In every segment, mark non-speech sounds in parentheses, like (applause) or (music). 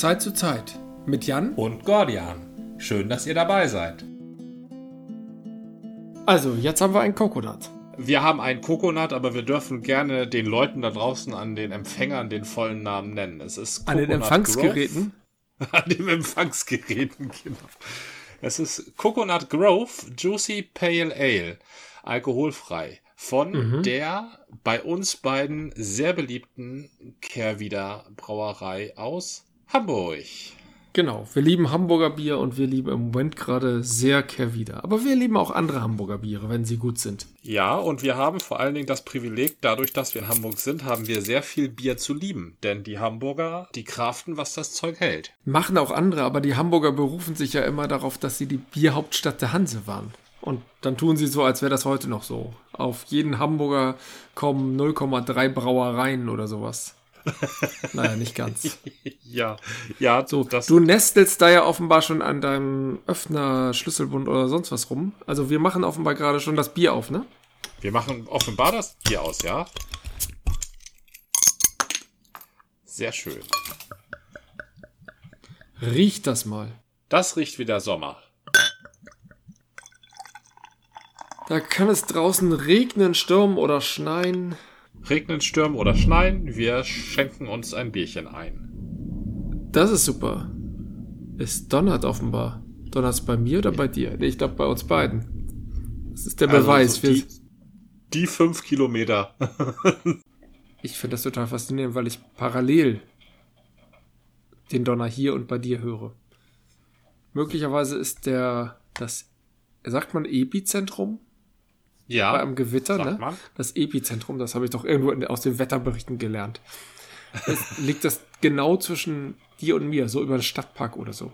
Zeit zu Zeit mit Jan und Gordian. Schön, dass ihr dabei seid. Also, jetzt haben wir einen Kokonat. Wir haben einen Kokonat, aber wir dürfen gerne den Leuten da draußen an den Empfängern den vollen Namen nennen. Es ist Coconut an den Empfangsgeräten. Grove. (laughs) an den Empfangsgeräten, genau. Es ist Coconut Grove Juicy Pale Ale, alkoholfrei von mhm. der bei uns beiden sehr beliebten Kehrwieder Brauerei aus Hamburg. Genau, wir lieben Hamburger Bier und wir lieben im Moment gerade sehr Kehrwieder. Aber wir lieben auch andere Hamburger Biere, wenn sie gut sind. Ja, und wir haben vor allen Dingen das Privileg, dadurch, dass wir in Hamburg sind, haben wir sehr viel Bier zu lieben. Denn die Hamburger, die kraften, was das Zeug hält. Machen auch andere, aber die Hamburger berufen sich ja immer darauf, dass sie die Bierhauptstadt der Hanse waren. Und dann tun sie so, als wäre das heute noch so. Auf jeden Hamburger kommen 0,3 Brauereien oder sowas. (laughs) naja, nicht ganz. (laughs) ja, ja, so. du nestelst da ja offenbar schon an deinem Öffner, Schlüsselbund oder sonst was rum. Also wir machen offenbar gerade schon das Bier auf, ne? Wir machen offenbar das Bier aus, ja. Sehr schön. Riecht das mal. Das riecht wie der Sommer. Da kann es draußen regnen, stürmen oder schneien. Regnen, stürmen oder schneien, wir schenken uns ein Bierchen ein. Das ist super. Es donnert offenbar. Donnert es bei mir oder bei dir? Nee, ich glaube bei uns beiden. Das ist der also Beweis. Die, die fünf Kilometer. (laughs) ich finde das total faszinierend, weil ich parallel den Donner hier und bei dir höre. Möglicherweise ist der, das, sagt man Epizentrum ja. Bei einem Gewitter, ne? Man. Das Epizentrum, das habe ich doch irgendwo in, aus den Wetterberichten gelernt. Es (laughs) liegt das genau zwischen dir und mir, so über den Stadtpark oder so.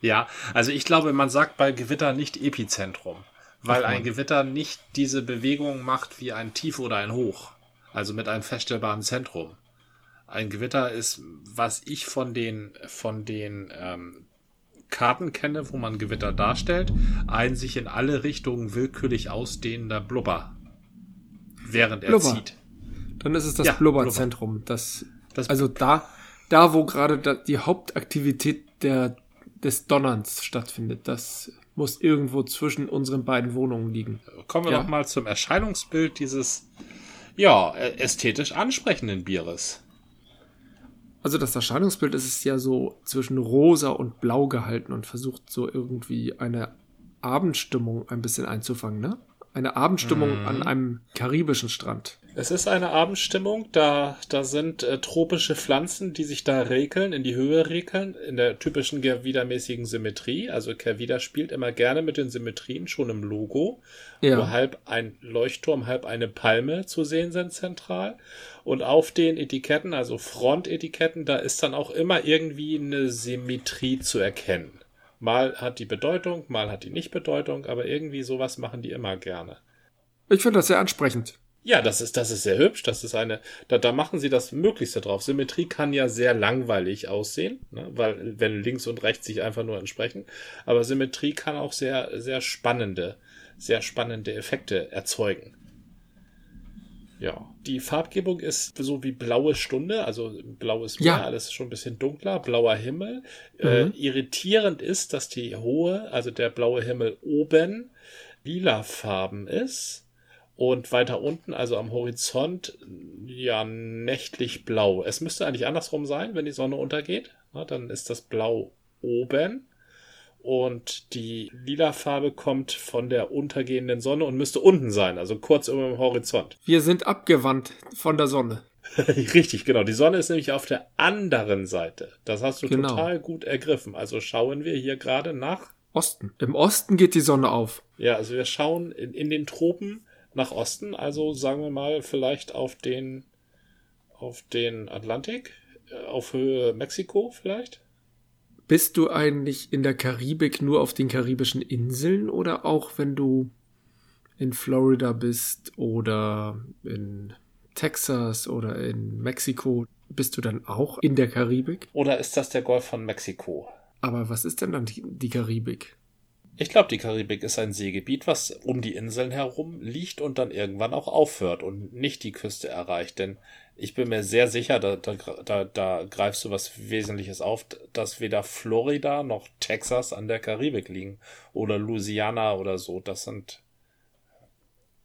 Ja, also ich glaube, man sagt bei Gewitter nicht Epizentrum, weil ein Gewitter nicht diese Bewegung macht wie ein Tief oder ein Hoch, also mit einem feststellbaren Zentrum. Ein Gewitter ist, was ich von den von den ähm, Karten kenne, wo man Gewitter darstellt, ein sich in alle Richtungen willkürlich ausdehnender Blubber, während er Blubber. zieht. Dann ist es das ja, Blubberzentrum. Das, das, also da, da wo gerade die Hauptaktivität der, des Donnerns stattfindet, das muss irgendwo zwischen unseren beiden Wohnungen liegen. Kommen wir ja. noch mal zum Erscheinungsbild dieses ja ästhetisch ansprechenden Bieres. Also das Erscheinungsbild ist es ja so zwischen rosa und blau gehalten und versucht so irgendwie eine Abendstimmung ein bisschen einzufangen, ne? Eine Abendstimmung mm. an einem karibischen Strand. Es ist eine Abendstimmung, da, da sind äh, tropische Pflanzen, die sich da rekeln, in die Höhe rekeln, in der typischen Gervider-mäßigen Symmetrie. Also Gervider spielt immer gerne mit den Symmetrien, schon im Logo, ja. wo halb ein Leuchtturm, halb eine Palme zu sehen sind zentral. Und auf den Etiketten, also Frontetiketten, da ist dann auch immer irgendwie eine Symmetrie zu erkennen. Mal hat die Bedeutung, mal hat die nicht Bedeutung, aber irgendwie sowas machen die immer gerne. Ich finde das sehr ansprechend. Ja, das ist, das ist sehr hübsch. Das ist eine, da, da machen sie das Möglichste drauf. Symmetrie kann ja sehr langweilig aussehen, ne? weil, wenn links und rechts sich einfach nur entsprechen. Aber Symmetrie kann auch sehr, sehr spannende, sehr spannende Effekte erzeugen. Ja, die Farbgebung ist so wie blaue Stunde, also blaues Meer, ja. alles schon ein bisschen dunkler, blauer Himmel. Äh, mhm. Äh, irritierend ist, dass die hohe, also der blaue Himmel oben lila Farben ist und weiter unten, also am Horizont, ja, nächtlich blau. Es müsste eigentlich andersrum sein, wenn die Sonne untergeht. Na, dann ist das Blau oben. Und die lila Farbe kommt von der untergehenden Sonne und müsste unten sein, also kurz über dem Horizont. Wir sind abgewandt von der Sonne. (laughs) Richtig, genau. Die Sonne ist nämlich auf der anderen Seite. Das hast du genau. total gut ergriffen. Also schauen wir hier gerade nach Osten. Im Osten geht die Sonne auf. Ja, also wir schauen in, in den Tropen nach Osten, also sagen wir mal vielleicht auf den auf den Atlantik, äh, auf Höhe Mexiko vielleicht. Bist du eigentlich in der Karibik nur auf den karibischen Inseln oder auch wenn du in Florida bist oder in Texas oder in Mexiko, bist du dann auch in der Karibik? Oder ist das der Golf von Mexiko? Aber was ist denn dann die, die Karibik? Ich glaube, die Karibik ist ein Seegebiet, was um die Inseln herum liegt und dann irgendwann auch aufhört und nicht die Küste erreicht. Denn ich bin mir sehr sicher, da, da, da, greifst du was Wesentliches auf, dass weder Florida noch Texas an der Karibik liegen oder Louisiana oder so. Das sind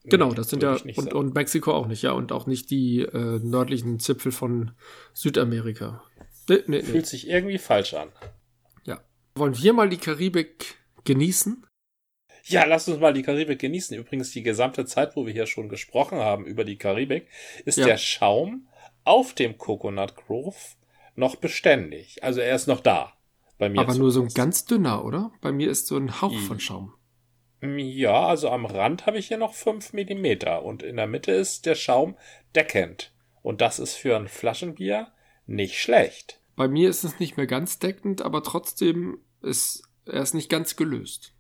Genau, das sind ja, und, und Mexiko auch nicht, ja, und auch nicht die äh, nördlichen Zipfel von Südamerika. Nee, nee, nee. Fühlt sich irgendwie falsch an. Ja. Wollen wir mal die Karibik genießen? Ja, lass uns mal die Karibik genießen. Übrigens, die gesamte Zeit, wo wir hier schon gesprochen haben über die Karibik, ist ja. der Schaum auf dem Coconut Grove noch beständig. Also er ist noch da. Bei mir Aber nur so ein ganz dünner, oder? Bei mir ist so ein Hauch von Schaum. Ja, also am Rand habe ich hier noch fünf Millimeter und in der Mitte ist der Schaum deckend. Und das ist für ein Flaschenbier nicht schlecht. Bei mir ist es nicht mehr ganz deckend, aber trotzdem ist er ist nicht ganz gelöst.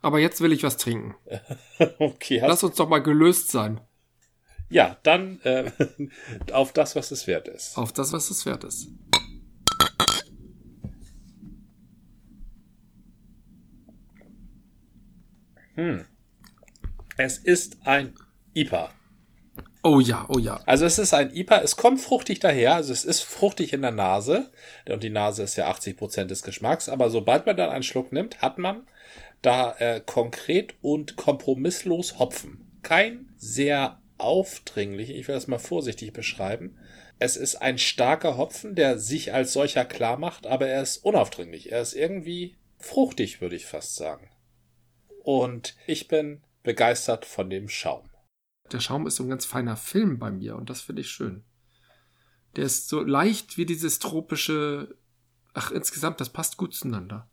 Aber jetzt will ich was trinken. (laughs) okay. Lass uns doch mal gelöst sein. Ja, dann äh, (laughs) auf das, was es wert ist. Auf das, was es wert ist. Hm. Es ist ein IPA. Oh ja, oh ja. Also es ist ein IPA, es kommt fruchtig daher, also es ist fruchtig in der Nase und die Nase ist ja 80 Prozent des Geschmacks, aber sobald man dann einen Schluck nimmt, hat man da äh, konkret und kompromisslos Hopfen. Kein sehr aufdringlich, ich will das mal vorsichtig beschreiben. Es ist ein starker Hopfen, der sich als solcher klar macht, aber er ist unaufdringlich. Er ist irgendwie fruchtig, würde ich fast sagen. Und ich bin begeistert von dem Schaum. Der Schaum ist so ein ganz feiner Film bei mir und das finde ich schön. Der ist so leicht wie dieses tropische. Ach, insgesamt, das passt gut zueinander.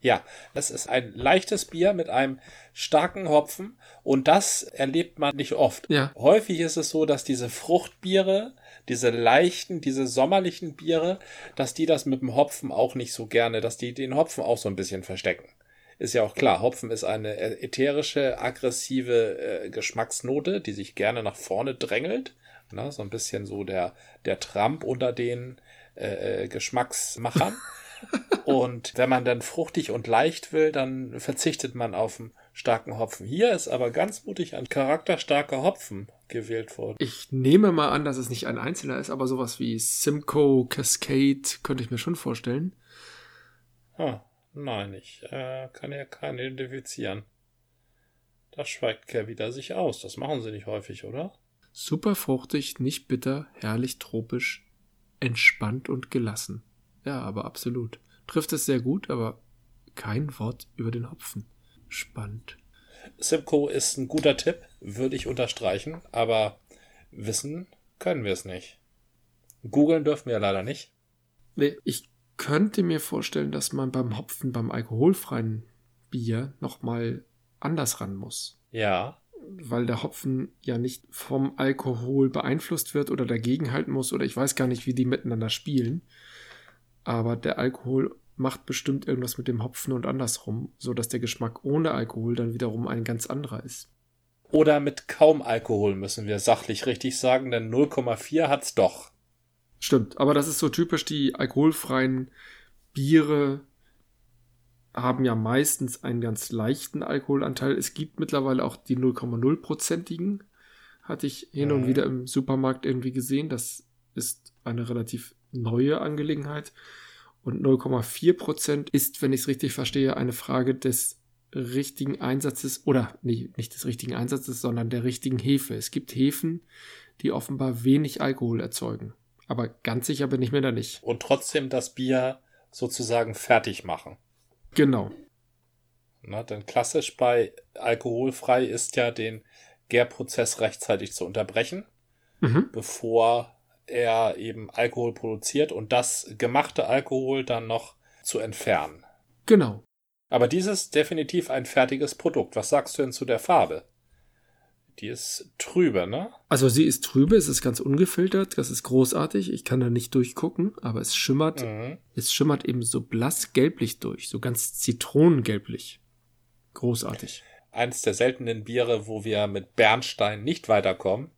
Ja, das ist ein leichtes Bier mit einem starken Hopfen und das erlebt man nicht oft. Ja. Häufig ist es so, dass diese Fruchtbiere, diese leichten, diese sommerlichen Biere, dass die das mit dem Hopfen auch nicht so gerne, dass die den Hopfen auch so ein bisschen verstecken ist ja auch klar, Hopfen ist eine ätherische, aggressive äh, Geschmacksnote, die sich gerne nach vorne drängelt. Na, so ein bisschen so der, der Trump unter den äh, äh Geschmacksmachern. (laughs) und wenn man dann fruchtig und leicht will, dann verzichtet man auf einen starken Hopfen. Hier ist aber ganz mutig ein charakterstarker Hopfen gewählt worden. Ich nehme mal an, dass es nicht ein einzelner ist, aber sowas wie Simcoe Cascade könnte ich mir schon vorstellen. Ah, Nein, ich äh, kann ja keinen identifizieren. Da schweigt Kerr wieder sich aus. Das machen sie nicht häufig, oder? Super fruchtig, nicht bitter, herrlich tropisch, entspannt und gelassen. Ja, aber absolut. Trifft es sehr gut, aber kein Wort über den Hopfen. Spannend. Simcoe ist ein guter Tipp, würde ich unterstreichen, aber wissen können wir es nicht. Googeln dürfen wir leider nicht. Nee, ich könnte mir vorstellen, dass man beim Hopfen, beim alkoholfreien Bier nochmal anders ran muss. Ja. Weil der Hopfen ja nicht vom Alkohol beeinflusst wird oder dagegenhalten muss oder ich weiß gar nicht, wie die miteinander spielen. Aber der Alkohol macht bestimmt irgendwas mit dem Hopfen und andersrum, so dass der Geschmack ohne Alkohol dann wiederum ein ganz anderer ist. Oder mit kaum Alkohol müssen wir sachlich richtig sagen, denn 0,4 hat's doch. Stimmt, aber das ist so typisch, die alkoholfreien Biere haben ja meistens einen ganz leichten Alkoholanteil. Es gibt mittlerweile auch die 0,0-prozentigen. Hatte ich hin mhm. und wieder im Supermarkt irgendwie gesehen. Das ist eine relativ neue Angelegenheit. Und 0,4 Prozent ist, wenn ich es richtig verstehe, eine Frage des richtigen Einsatzes oder nee, nicht des richtigen Einsatzes, sondern der richtigen Hefe. Es gibt Hefen, die offenbar wenig Alkohol erzeugen. Aber ganz sicher bin ich mir da nicht. Und trotzdem das Bier sozusagen fertig machen. Genau. Na, denn klassisch bei alkoholfrei ist ja den Gärprozess rechtzeitig zu unterbrechen, mhm. bevor er eben Alkohol produziert und das gemachte Alkohol dann noch zu entfernen. Genau. Aber dieses ist definitiv ein fertiges Produkt. Was sagst du denn zu der Farbe? Die ist trübe, ne? Also sie ist trübe, es ist ganz ungefiltert, das ist großartig. Ich kann da nicht durchgucken, aber es schimmert, mhm. es schimmert eben so blass gelblich durch, so ganz zitronengelblich. Großartig. Eines der seltenen Biere, wo wir mit Bernstein nicht weiterkommen.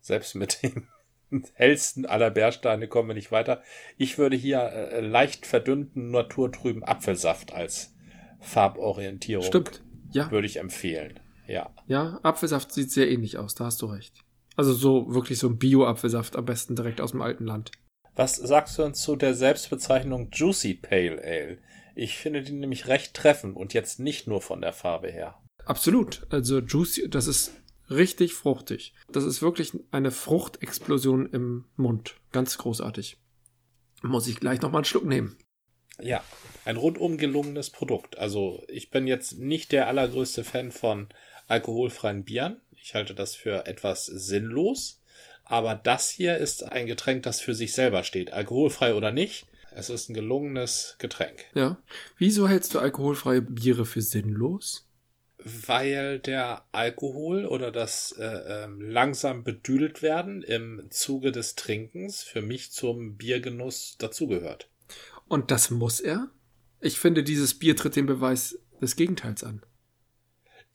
Selbst mit dem (laughs) hellsten aller Bernsteine kommen wir nicht weiter. Ich würde hier äh, leicht verdünnten naturtrüben Apfelsaft als Farborientierung. Stimmt. Ja. Würde ich empfehlen. Ja. Ja, Apfelsaft sieht sehr ähnlich aus, da hast du recht. Also so wirklich so ein Bio-Apfelsaft, am besten direkt aus dem alten Land. Was sagst du uns zu der Selbstbezeichnung Juicy Pale Ale? Ich finde die nämlich recht treffend und jetzt nicht nur von der Farbe her. Absolut. Also Juicy, das ist richtig fruchtig. Das ist wirklich eine Fruchtexplosion im Mund. Ganz großartig. Muss ich gleich nochmal einen Schluck nehmen. Ja, ein rundum gelungenes Produkt. Also ich bin jetzt nicht der allergrößte Fan von alkoholfreien Bieren. Ich halte das für etwas sinnlos. Aber das hier ist ein Getränk, das für sich selber steht. Alkoholfrei oder nicht. Es ist ein gelungenes Getränk. Ja. Wieso hältst du alkoholfreie Biere für sinnlos? Weil der Alkohol oder das äh, äh, langsam bedüdelt werden im Zuge des Trinkens für mich zum Biergenuss dazugehört. Und das muss er? Ich finde, dieses Bier tritt den Beweis des Gegenteils an.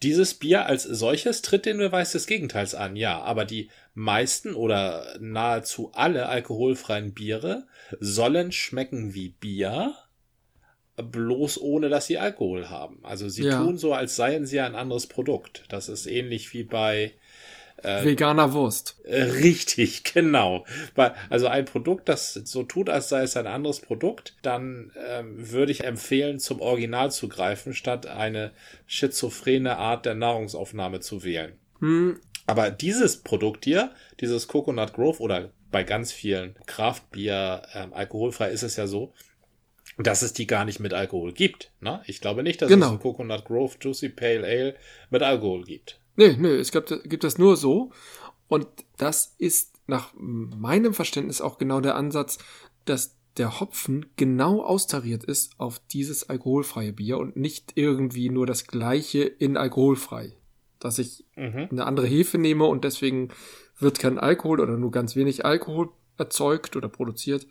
Dieses Bier als solches tritt den Beweis des Gegenteils an, ja, aber die meisten oder nahezu alle alkoholfreien Biere sollen schmecken wie Bier, bloß ohne dass sie Alkohol haben. Also sie Ja. tun so, als seien sie ein anderes Produkt. Das ist ähnlich wie bei Veganer Wurst. äh, richtig, (laughs) genau. Also ein Produkt, das so tut, als sei es ein anderes Produkt, dann ähm, würde ich empfehlen, zum Original zu greifen, statt eine schizophrene Art der Nahrungsaufnahme zu wählen. Hm, Aber dieses Produkt hier, dieses Coconut Grove oder bei ganz vielen Kraftbier ähm, alkoholfrei ist es ja so, dass es die gar nicht mit Alkohol gibt. Ne? Ich glaube nicht, dass Genau. es ein Coconut Grove Juicy Pale Ale mit Alkohol gibt. Nee, nee, es gibt, gibt das nur so. Und das ist nach meinem Verständnis auch genau der Ansatz, dass der Hopfen genau austariert ist auf dieses alkoholfreie Bier und nicht irgendwie nur das gleiche in alkoholfrei. Dass ich Mhm. eine andere Hefe nehme und deswegen wird kein Alkohol oder nur ganz wenig Alkohol erzeugt oder produziert.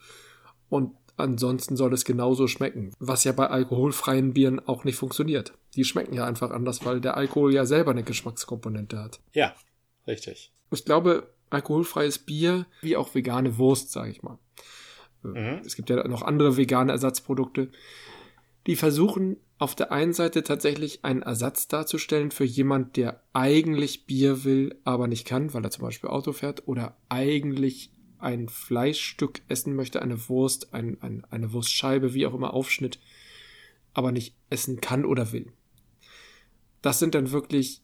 Und ansonsten soll es genauso schmecken. Was ja bei alkoholfreien Bieren auch nicht funktioniert. Die schmecken ja einfach anders, weil der Alkohol ja selber eine Geschmackskomponente hat. Ja, richtig. Ich glaube, alkoholfreies Bier, wie auch vegane Wurst, sage ich mal. Mhm. Es gibt ja noch andere vegane Ersatzprodukte. Die versuchen auf der einen Seite tatsächlich einen Ersatz darzustellen für jemand, der eigentlich Bier will, aber nicht kann, weil er zum Beispiel Auto fährt oder eigentlich ein Fleischstück essen möchte, eine Wurst, ein, ein, eine Wurstscheibe, wie auch immer, Aufschnitt, aber nicht essen kann oder will. Das sind dann wirklich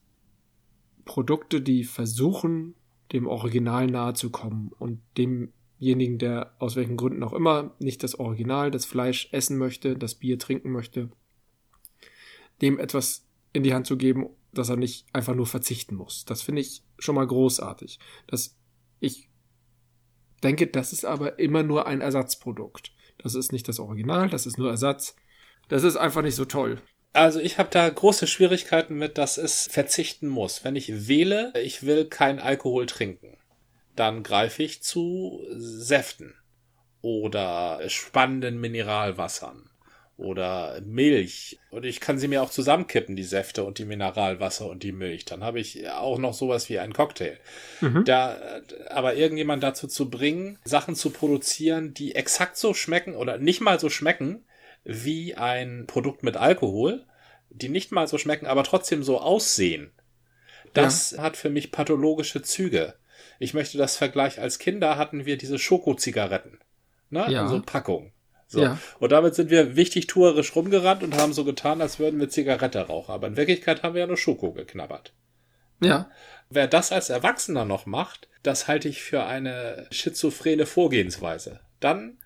Produkte, die versuchen, dem Original nahe zu kommen und demjenigen, der aus welchen Gründen auch immer nicht das Original, das Fleisch essen möchte, das Bier trinken möchte, dem etwas in die Hand zu geben, dass er nicht einfach nur verzichten muss. Das finde ich schon mal großartig. Das, ich denke, das ist aber immer nur ein Ersatzprodukt. Das ist nicht das Original, das ist nur Ersatz. Das ist einfach nicht so toll. Also ich habe da große Schwierigkeiten mit, dass es verzichten muss. Wenn ich wähle, ich will kein Alkohol trinken, dann greife ich zu Säften oder spannenden Mineralwassern oder Milch. Und ich kann sie mir auch zusammenkippen, die Säfte und die Mineralwasser und die Milch. Dann habe ich auch noch sowas wie einen Cocktail. Da, aber irgendjemand dazu zu bringen, Sachen zu produzieren, die exakt so schmecken oder nicht mal so schmecken wie ein Produkt mit Alkohol, die nicht mal so schmecken, aber trotzdem so aussehen. Das hat für mich pathologische Züge. Ich möchte das Vergleich, als Kinder hatten wir diese Schokozigaretten. Ne? Ja. So Packungen. So. Ja. Und damit sind wir wichtig tuerisch rumgerannt und haben so getan, als würden wir Zigarette rauchen. Aber in Wirklichkeit haben wir ja nur Schoko geknabbert. Ja, Wer das als Erwachsener noch macht, das halte ich für eine schizophrene Vorgehensweise. Dann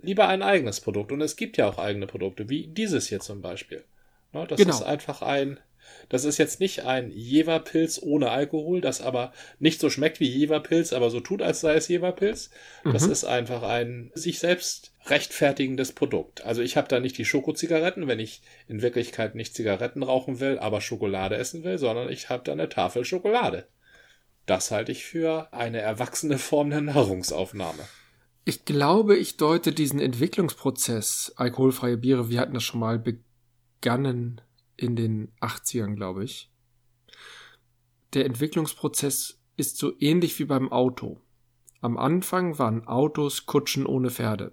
lieber ein eigenes Produkt. Und es gibt ja auch eigene Produkte, wie dieses hier zum Beispiel. Ne, Das Genau. ist einfach ein, das ist jetzt nicht ein Jeverpilz ohne Alkohol, das aber nicht so schmeckt wie Jeverpilz, aber so tut, als sei es Jeverpilz. Das ist einfach ein sich selbst rechtfertigendes Produkt. Also ich habe da nicht die Schokozigaretten, wenn ich in Wirklichkeit nicht Zigaretten rauchen will, aber Schokolade essen will, sondern ich habe da eine Tafel Schokolade. Das halte ich für eine erwachsene Form der Nahrungsaufnahme. Ich glaube, ich deute diesen Entwicklungsprozess alkoholfreie Biere, wir hatten das schon mal begannen in den 80ern, glaube ich. Der Entwicklungsprozess ist so ähnlich wie beim Auto. Am Anfang waren Autos Kutschen ohne Pferde.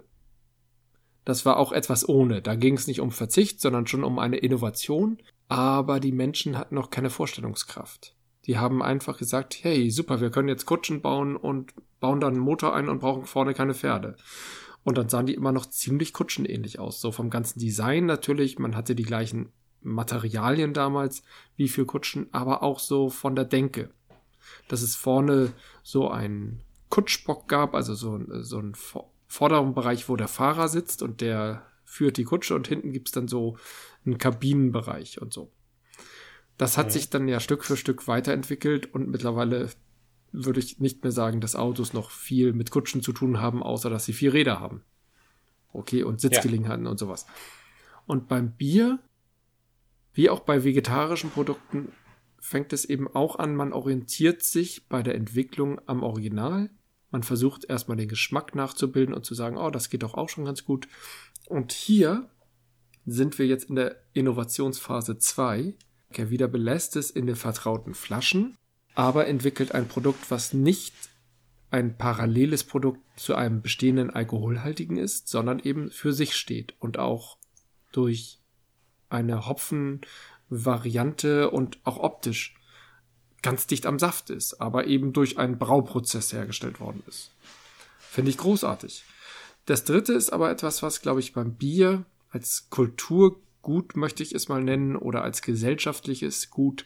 Das war auch etwas ohne. Da ging es nicht um Verzicht, sondern schon um eine Innovation. Aber die Menschen hatten noch keine Vorstellungskraft. Die haben einfach gesagt, hey, super, wir können jetzt Kutschen bauen und bauen dann einen Motor ein und brauchen vorne keine Pferde. Und dann sahen die immer noch ziemlich kutschenähnlich aus. So vom ganzen Design natürlich. Man hatte die gleichen Materialien damals wie für Kutschen, aber auch so von der Denke. Dass es vorne so ein Kutschbock gab, also so, so ein vorderen Bereich, wo der Fahrer sitzt und der führt die Kutsche und hinten gibt's dann so einen Kabinenbereich und so. Das hat ja. sich dann ja Stück für Stück weiterentwickelt und mittlerweile würde ich nicht mehr sagen, dass Autos noch viel mit Kutschen zu tun haben, außer dass sie vier Räder haben. Okay, und Sitzgelegenheiten ja. und sowas. Und beim Bier, wie auch bei vegetarischen Produkten, fängt es eben auch an, man orientiert sich bei der Entwicklung am Original. Man versucht erstmal den Geschmack nachzubilden und zu sagen, oh, das geht doch auch schon ganz gut. Und hier sind wir jetzt in der Innovationsphase 2. Er wieder belässt es in den vertrauten Flaschen aber entwickelt ein Produkt, was nicht ein paralleles Produkt zu einem bestehenden alkoholhaltigen ist, sondern eben für sich steht und auch durch eine Hopfenvariante und auch optisch ganz dicht am Saft ist, aber eben durch einen Brauprozess hergestellt worden ist. Finde ich großartig. Das dritte ist aber etwas, was, glaube ich, beim Bier als Kulturgut möchte ich es mal nennen oder als gesellschaftliches Gut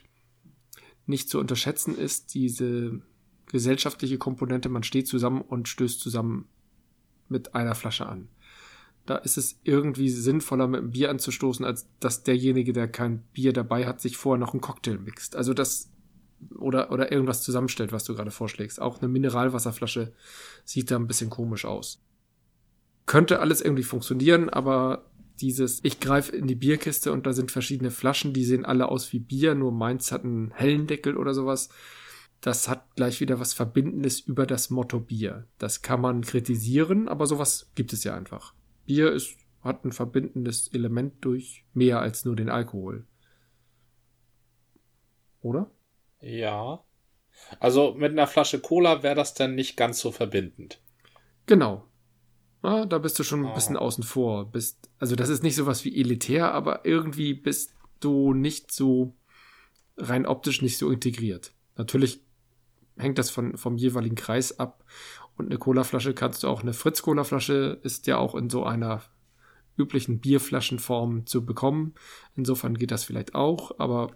nicht zu unterschätzen ist diese gesellschaftliche Komponente, man steht zusammen und stößt zusammen mit einer Flasche an. Da ist es irgendwie sinnvoller, mit einem Bier anzustoßen, als dass derjenige, der kein Bier dabei hat, sich vorher noch einen Cocktail mixt. Also das oder, oder irgendwas zusammenstellt, was du gerade vorschlägst. Auch eine Mineralwasserflasche sieht da ein bisschen komisch aus. Könnte alles irgendwie funktionieren, aber dieses, ich greife in die Bierkiste und da sind verschiedene Flaschen, die sehen alle aus wie Bier, nur meins hat einen hellen Deckel oder sowas. Das hat gleich wieder was Verbindendes über das Motto Bier. Das kann man kritisieren, aber sowas gibt es ja einfach. Bier ist, hat ein verbindendes Element durch mehr als nur den Alkohol. Oder? Ja. Also mit einer Flasche Cola wäre das dann nicht ganz so verbindend. Genau. Ah, da bist du schon ein bisschen außen vor. Bist, also das ist nicht sowas wie elitär, aber irgendwie bist du nicht so rein optisch nicht so integriert. Natürlich hängt das von, vom jeweiligen Kreis ab. Und eine Colaflasche kannst du auch, eine Fritz-Cola-Flasche ist ja auch in so einer üblichen Bierflaschenform zu bekommen. Insofern geht das vielleicht auch, aber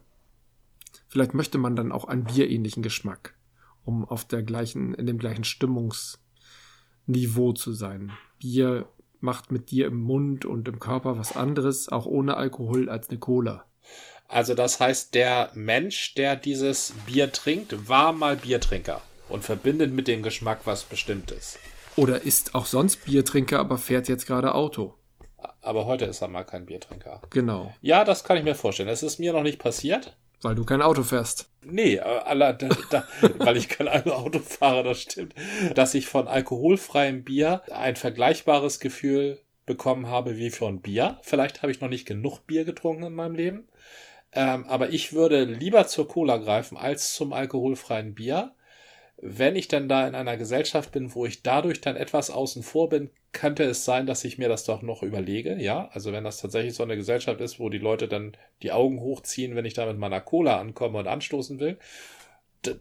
vielleicht möchte man dann auch einen bierähnlichen Geschmack, um auf der gleichen, in dem gleichen Stimmungsniveau zu sein. Bier macht mit dir im Mund und im Körper was anderes, auch ohne Alkohol, als eine Cola. Also das heißt, der Mensch, der dieses Bier trinkt, war mal Biertrinker und verbindet mit dem Geschmack was Bestimmtes. Oder ist auch sonst Biertrinker, aber fährt jetzt gerade Auto. Aber heute ist er mal kein Biertrinker. Genau. Ja, das kann ich mir vorstellen. Es ist mir noch nicht passiert. Weil du kein Auto fährst. Nee, aller, da, da, (laughs) weil ich kein Auto (laughs) fahre, das stimmt. Dass ich von alkoholfreiem Bier ein vergleichbares Gefühl bekommen habe wie von Bier. Vielleicht habe ich noch nicht genug Bier getrunken in meinem Leben. Ähm, aber ich würde lieber zur Cola greifen als zum alkoholfreien Bier wenn ich dann da in einer Gesellschaft bin, wo ich dadurch dann etwas außen vor bin, könnte es sein, dass ich mir das doch noch überlege, ja. Also wenn das tatsächlich so eine Gesellschaft ist, wo die Leute dann die Augen hochziehen, wenn ich da mit meiner Cola ankomme und anstoßen will,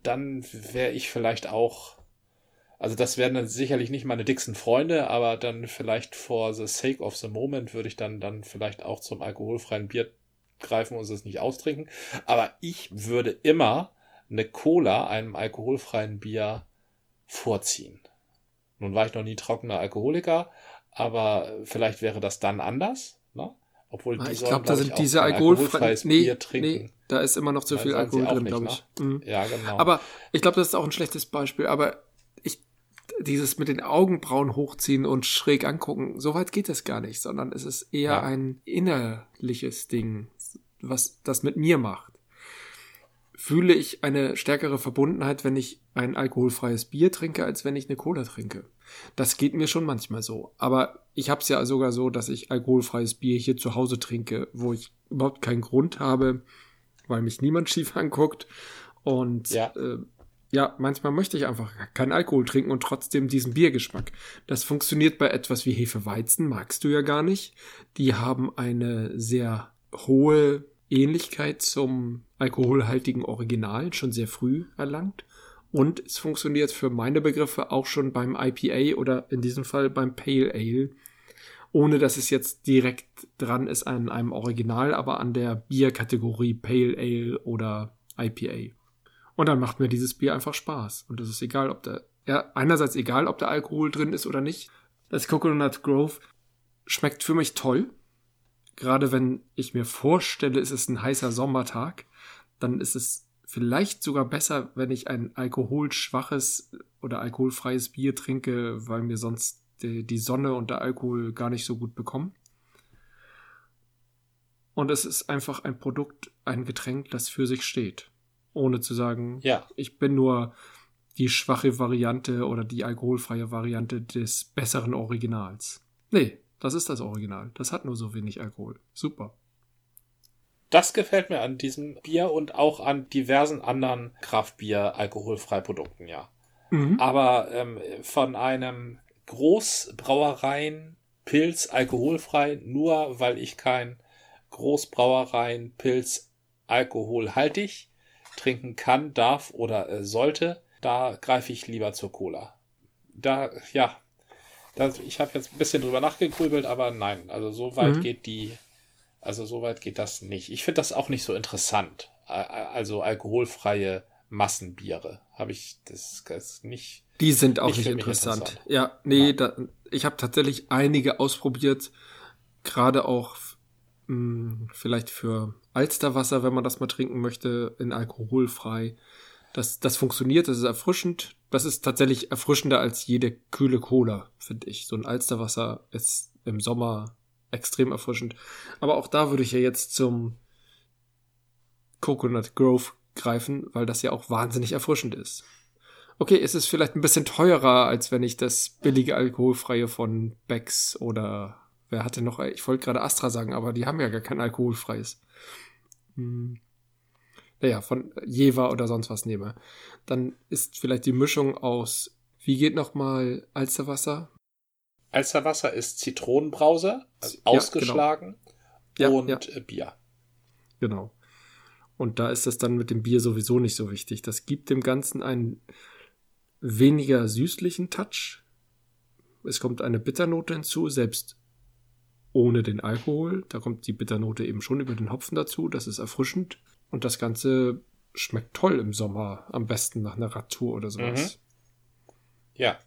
dann wäre ich vielleicht auch, also das wären dann sicherlich nicht meine dicksten Freunde, aber dann vielleicht for the sake of the moment würde ich dann, dann vielleicht auch zum alkoholfreien Bier greifen und es nicht austrinken. Aber ich würde immer eine Cola einem alkoholfreien Bier vorziehen. Nun war ich noch nie trockener Alkoholiker, aber vielleicht wäre das dann anders, ne? Obwohl ah, die ich glaube, da sind diese alkoholfreien nee, Bier trinken. Nee, da ist immer noch zu viel Alkohol drin, glaube ich. Ne? Mhm. Ja, genau. Aber ich glaube, das ist auch ein schlechtes Beispiel. Aber ich, dieses mit den Augenbrauen hochziehen und schräg angucken, so weit geht das gar nicht, sondern es ist eher ja. ein innerliches Ding, was das mit mir macht fühle ich eine stärkere Verbundenheit, wenn ich ein alkoholfreies Bier trinke, als wenn ich eine Cola trinke. Das geht mir schon manchmal so. Aber ich habe es ja sogar so, dass ich alkoholfreies Bier hier zu Hause trinke, wo ich überhaupt keinen Grund habe, weil mich niemand (laughs) schief anguckt. Und ja. äh, ja, manchmal möchte ich einfach keinen Alkohol trinken und trotzdem diesen Biergeschmack. Das funktioniert bei etwas wie Hefeweizen, magst du ja gar nicht. Die haben eine sehr hohe Ähnlichkeit zum alkoholhaltigen Original, schon sehr früh erlangt. Und es funktioniert für meine Begriffe auch schon beim IPA oder in diesem Fall beim Pale Ale, ohne dass es jetzt direkt dran ist an einem Original, aber an der Bierkategorie Pale Ale oder IPA. Und dann macht mir dieses Bier einfach Spaß. Und es ist egal, ob da, ja, einerseits egal, ob da Alkohol drin ist oder nicht. Das Coconut Grove schmeckt für mich toll. Gerade wenn ich mir vorstelle, es ist ein heißer Sommertag, dann ist es vielleicht sogar besser, wenn ich ein alkoholschwaches oder alkoholfreies Bier trinke, weil mir sonst die, die Sonne und der Alkohol gar nicht so gut bekommen. Und es ist einfach ein Produkt, ein Getränk, das für sich steht ohne zu sagen, ja. ich bin nur die schwache Variante oder die alkoholfreie Variante des besseren Originals. Nee, das ist das Original. Das hat nur so wenig Alkohol. Super. Das gefällt mir an diesem Bier und auch an diversen anderen Kraftbier alkoholfrei Produkten, ja. Mhm. Aber ähm, von einem Großbrauereien Pilz alkoholfrei, nur weil ich kein Großbrauereien Pilz alkoholhaltig trinken kann, darf oder äh, sollte, da greife ich lieber zur Cola. Da, ja, das, ich habe jetzt ein bisschen drüber nachgegrübelt, aber nein, also so weit mhm. geht die, also so weit geht das nicht. Ich finde das auch nicht so interessant. Also alkoholfreie Massenbiere habe ich das, das nicht. Die sind auch nicht, nicht interessant. interessant. Ja, nee, ja. Da, ich habe tatsächlich einige ausprobiert, gerade auch mh, hm, vielleicht für Alsterwasser, wenn man das mal trinken möchte, in alkoholfrei. Das, das funktioniert, das ist erfrischend. Das ist tatsächlich erfrischender als jede kühle Cola, finde ich. So ein Alsterwasser ist im Sommer extrem erfrischend. Aber auch da würde ich ja jetzt zum Coconut Grove greifen, weil das ja auch wahnsinnig erfrischend ist. Okay, es ist vielleicht ein bisschen teurer, als wenn ich das billige alkoholfreie von Becks oder wer hatte noch, ich wollte gerade Astra sagen, aber die haben ja gar kein alkoholfreies hm, naja, von Jever oder sonst was nehme, dann ist vielleicht die Mischung aus, wie geht nochmal Alsterwasser? Alsterwasser ist Zitronenbrause, also ja, ausgeschlagen genau. und ja. Äh, Bier. Genau. Und da ist das dann mit dem Bier sowieso nicht so wichtig. Das gibt dem Ganzen einen weniger süßlichen Touch. Es kommt eine Bitternote hinzu, selbst ohne den Alkohol. Da kommt die Bitternote eben schon über den Hopfen dazu. Das ist erfrischend. Und das Ganze schmeckt toll im Sommer. Am besten nach einer Radtour oder sowas. Mhm. Ja.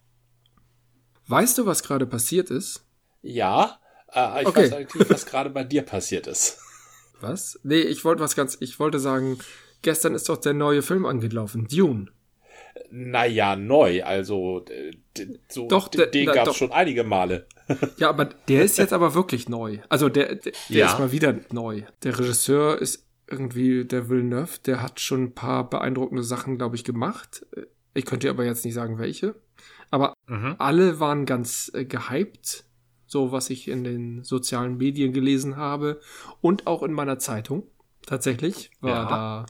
Weißt du, was gerade passiert ist? Ja. Äh, ich okay. weiß eigentlich, was gerade bei dir passiert ist. (laughs) Was? Nee, ich wollte was ganz, ich wollte sagen, gestern ist doch der neue Film angelaufen, Dune. Naja, neu, also so, doch, den, den gab es schon einige Male. (laughs) Ja, aber der ist jetzt aber wirklich neu. Also der, der, der ja. ist mal wieder neu. Der Regisseur ist irgendwie der Villeneuve, der hat schon ein paar beeindruckende Sachen, glaube ich, gemacht. Ich könnte aber jetzt nicht sagen, welche. Aber mhm. alle waren ganz äh, gehypt, so was ich in den sozialen Medien gelesen habe und auch in meiner Zeitung. Tatsächlich war ja. da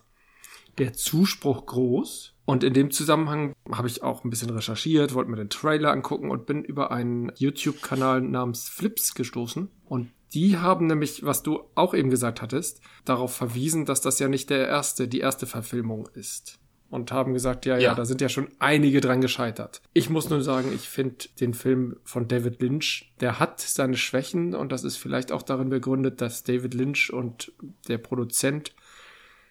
der Zuspruch groß. Und in dem Zusammenhang habe ich auch ein bisschen recherchiert, wollte mir den Trailer angucken und bin über einen YouTube-Kanal namens Flips gestoßen. Und die haben nämlich, was du auch eben gesagt hattest, darauf verwiesen, dass das ja nicht der erste, die erste Verfilmung ist. Und haben gesagt, ja, ja, ja da sind ja schon einige dran gescheitert. Ich muss nur sagen, ich finde den Film von David Lynch, der hat seine Schwächen und das ist vielleicht auch darin begründet, dass David Lynch und der Produzent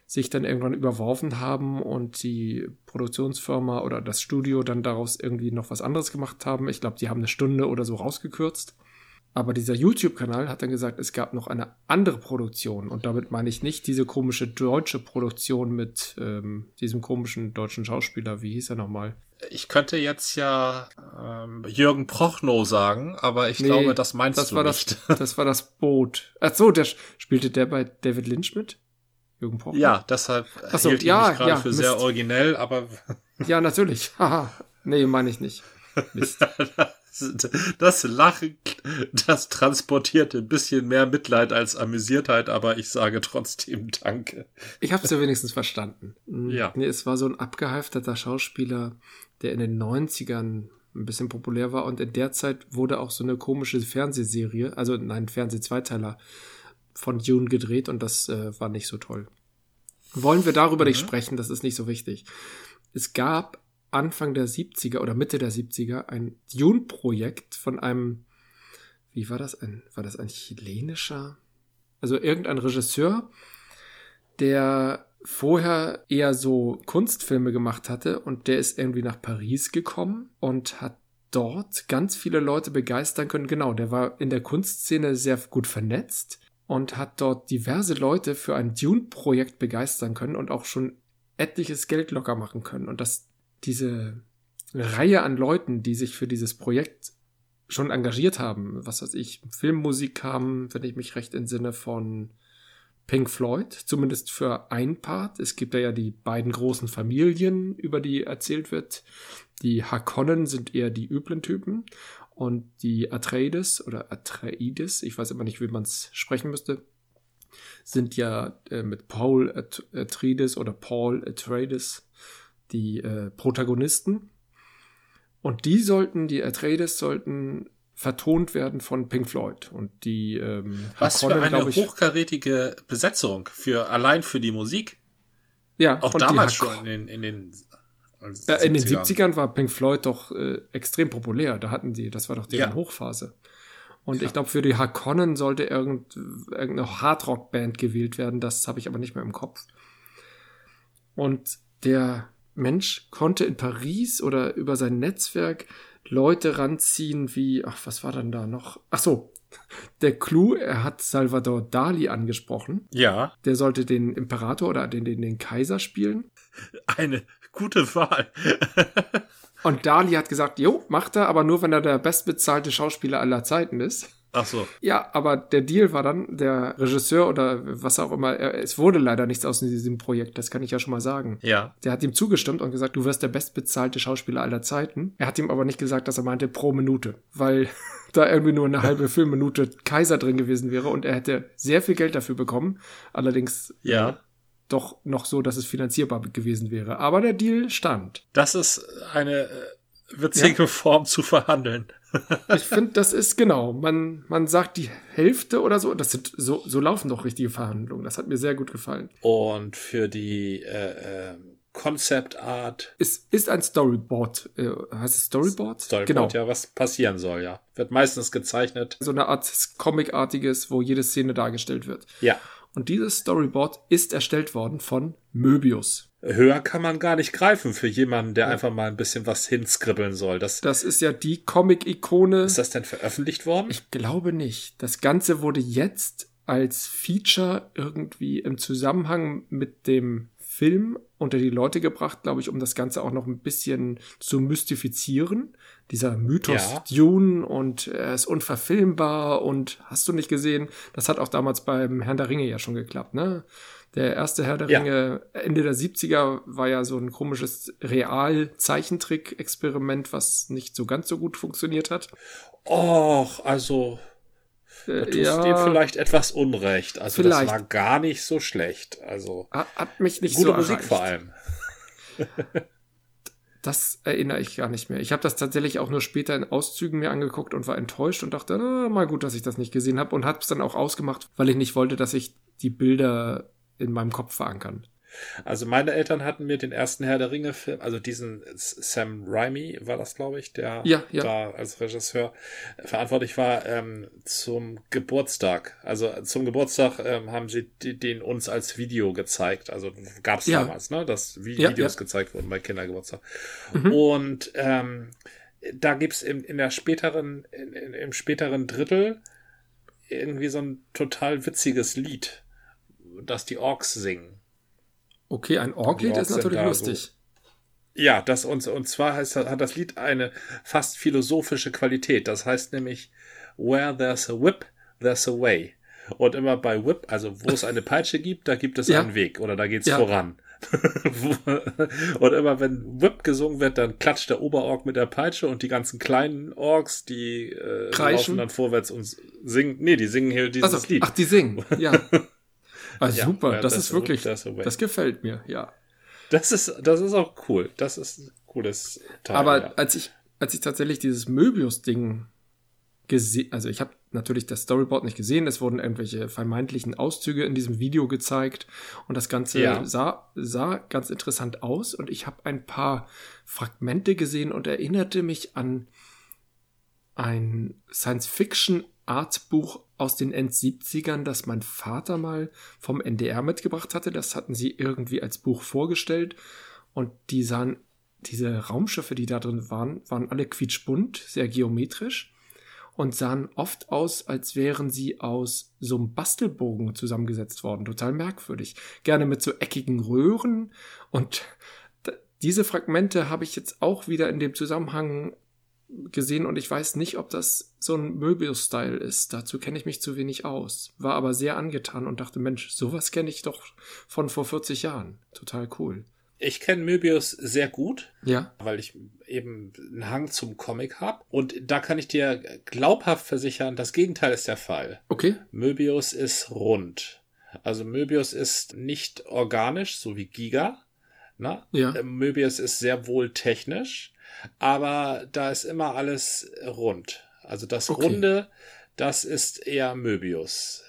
sich dann irgendwann überworfen haben und die Produktionsfirma oder das Studio dann daraus irgendwie noch was anderes gemacht haben. Ich glaube, die haben eine Stunde oder so rausgekürzt. Aber dieser YouTube-Kanal hat dann gesagt, es gab noch eine andere Produktion. Und damit meine ich nicht diese komische deutsche Produktion mit ähm, diesem komischen deutschen Schauspieler. Wie hieß er nochmal? Ich könnte jetzt ja ähm, Jürgen Prochnow sagen, aber ich nee, glaube, das meinst das du war nicht. Das, (laughs) das war das Boot. Ach so, der spielte der bei David Lynch mit? Jürgen Poch. Ja, deshalb Achso, hielt ja, ich gerade ja, für Mist. sehr originell, aber. ja, natürlich. (laughs) Haha. nee, meine ich nicht. Mist. (laughs) das Lachen, das transportiert ein bisschen mehr Mitleid als Amüsiertheit, aber ich sage trotzdem Danke. Ich habe es ja wenigstens verstanden. Ja. Nee, es war so ein abgehalfterter Schauspieler, der in den 90ern ein bisschen populär war und in der Zeit wurde auch so eine komische Fernsehserie, also nein, Fernseh-Zweiteiler von Dune gedreht und das äh, war nicht so toll. Wollen wir darüber mhm. nicht sprechen, das ist nicht so wichtig. Es gab Anfang der 70er oder Mitte der 70er ein Dune-Projekt von einem, wie war das, ein, war das ein chilenischer, also irgendein Regisseur, der vorher eher so Kunstfilme gemacht hatte und der ist irgendwie nach Paris gekommen und hat dort ganz viele Leute begeistern können. Genau, der war in der Kunstszene sehr gut vernetzt und hat dort diverse Leute für ein Dune-Projekt begeistern können und auch schon etliches Geld locker machen können. Und dass diese Reihe an Leuten, die sich für dieses Projekt schon engagiert haben, was weiß ich, Filmmusik haben, wenn ich mich recht entsinne, von Pink Floyd, zumindest für ein Part. Es gibt ja die beiden großen Familien, über die erzählt wird. Die Hakonnen sind eher die üblen Typen und die Atreides oder Atreides, ich weiß immer nicht, wie man es sprechen müsste, sind ja äh, mit Paul Atreides oder Paul Atreides die äh, Protagonisten. Und die sollten, die Atreides sollten vertont werden von Pink Floyd. Und die ähm, was Hakonnen, für eine ich, hochkarätige Besetzung für allein für die Musik. Ja auch damals schon in, in den also in den 70ern war Pink Floyd doch äh, extrem populär. Da hatten die das war doch deren ja. Hochphase. Und ja. ich glaube für die Hakonnen sollte irgend, irgendeine Hardrock Band gewählt werden. Das habe ich aber nicht mehr im Kopf. Und der Mensch konnte in Paris oder über sein Netzwerk Leute ranziehen wie, ach, was war denn da noch? Ach so, (laughs) der Clou, er hat Salvador Dali angesprochen. Ja. Der sollte den Imperator oder den, den, den Kaiser spielen. Eine gute Wahl. (laughs) Und Dali hat gesagt, jo, macht er, aber nur, wenn er der bestbezahlte Schauspieler aller Zeiten ist. Ach so. Ja, aber der Deal war dann, der Regisseur oder was auch immer, er, es wurde leider nichts aus diesem Projekt, das kann ich ja schon mal sagen. Ja. Der hat ihm zugestimmt und gesagt, du wirst der bestbezahlte Schauspieler aller Zeiten. Er hat ihm aber nicht gesagt, dass er meinte pro Minute, weil (laughs) da irgendwie nur eine halbe Filmminute Kaiser drin gewesen wäre und er hätte sehr viel Geld dafür bekommen. Allerdings ja. Äh, doch noch so, dass es finanzierbar gewesen wäre. Aber der Deal stand. Das ist eine äh, witzige ja. Form zu verhandeln ich finde, das ist genau. Man, man sagt die Hälfte oder so. Das sind so, so laufen doch richtige Verhandlungen. Das hat mir sehr gut gefallen. Und für die äh, äh, Concept Art. Es ist ein Storyboard. Äh, heißt es Storyboard? Storyboard, genau. ja, was passieren soll, ja. Wird meistens gezeichnet. So eine Art Comic-artiges, wo jede Szene dargestellt wird. Ja. Und dieses Storyboard ist erstellt worden von Möbius höher kann man gar nicht greifen für jemanden, der ja. einfach mal ein bisschen was hinskribbeln soll. Das, das ist ja die Comic-Ikone. Ist das denn veröffentlicht worden? Ich glaube nicht. Das Ganze wurde jetzt als Feature irgendwie im Zusammenhang mit dem Film unter die Leute gebracht, glaube ich, um das Ganze auch noch ein bisschen zu mystifizieren. Dieser Mythos ja. Dune und er ist unverfilmbar und hast du nicht gesehen? Das hat auch damals beim Herrn der Ringe ja schon geklappt, ne? Der erste Herr der Ringe, ja. Ende der 70er, war ja so ein komisches Real-Zeichentrick-Experiment, was nicht so ganz so gut funktioniert hat. Och, also äh, da tust ja, dem vielleicht etwas Unrecht. Also vielleicht. das war gar nicht so schlecht. Also hat, hat mich nicht gute so Musik erreicht. vor allem. (laughs) das erinnere ich gar nicht mehr. Ich habe das tatsächlich auch nur später in Auszügen mir angeguckt und war enttäuscht und dachte, na, mal gut, dass ich das nicht gesehen habe und habe es dann auch ausgemacht, weil ich nicht wollte, dass ich die Bilder in meinem Kopf verankern. Also meine Eltern hatten mir den ersten Herr der Ringe Film, also diesen Sam Raimi war das, glaube ich, der ja, ja. da als Regisseur verantwortlich war, ähm, zum Geburtstag. Also zum Geburtstag ähm, haben sie den uns als Video gezeigt. Also gab es ja. damals, ne, dass Videos gezeigt wurden bei Kindergeburtstag. Mhm. Und ähm, da gibt's im, in der späteren, in, in, im späteren Drittel irgendwie so ein total witziges Lied dass die Orks singen. Okay, ein Ork-Lied ist natürlich lustig. So. Ja, das und, und zwar heißt, hat das Lied eine fast philosophische Qualität. Das heißt nämlich, where there's a whip, there's a way. Und immer bei Whip, also wo es eine Peitsche gibt, da gibt es ja. einen Weg oder da geht's ja. voran. (laughs) und immer wenn Whip gesungen wird, dann klatscht der Oberorg mit der Peitsche und die ganzen kleinen Orks, die äh, laufen dann vorwärts und singen. Nee, die singen hier dieses also, Lied. Ach, die singen, ja. (laughs) Ah, ja, super, das, das, ist wirklich, das, das, gefällt mir, ja. Das ist, das ist auch cool. Das ist ein cooles Teil. Aber ja. als ich, als ich tatsächlich dieses Möbius-Ding gesehen, also ich habe natürlich das Storyboard nicht gesehen, es wurden irgendwelche vermeintlichen Auszüge in diesem Video gezeigt und das Ganze ja. sah, sah ganz interessant aus und ich habe ein paar Fragmente gesehen und erinnerte mich an ein Science-Fiction-Artbuch aus den End-70ern, das mein Vater mal vom NDR mitgebracht hatte. Das hatten sie irgendwie als Buch vorgestellt und die sahen, diese Raumschiffe, die da drin waren, waren alle quietschbunt, sehr geometrisch und sahen oft aus, als wären sie aus so einem Bastelbogen zusammengesetzt worden. Total merkwürdig. Gerne mit so eckigen Röhren. Und diese Fragmente habe ich jetzt auch wieder in dem Zusammenhang gesehen und ich weiß nicht, ob das so ein Möbius-Style ist. Dazu kenne ich mich zu wenig aus. War aber sehr angetan und dachte, Mensch, sowas kenne ich doch von vor 40 Jahren. Total cool. Ich kenne Möbius sehr gut, ja. weil ich eben einen Hang zum Comic habe. Und da kann ich dir glaubhaft versichern, das Gegenteil ist der Fall. Okay. Möbius ist rund. Also Möbius ist nicht organisch, so wie Giga. Na? Ja. Möbius ist sehr wohl technisch, aber da ist immer alles rund. Also das okay. Runde, das ist eher Möbius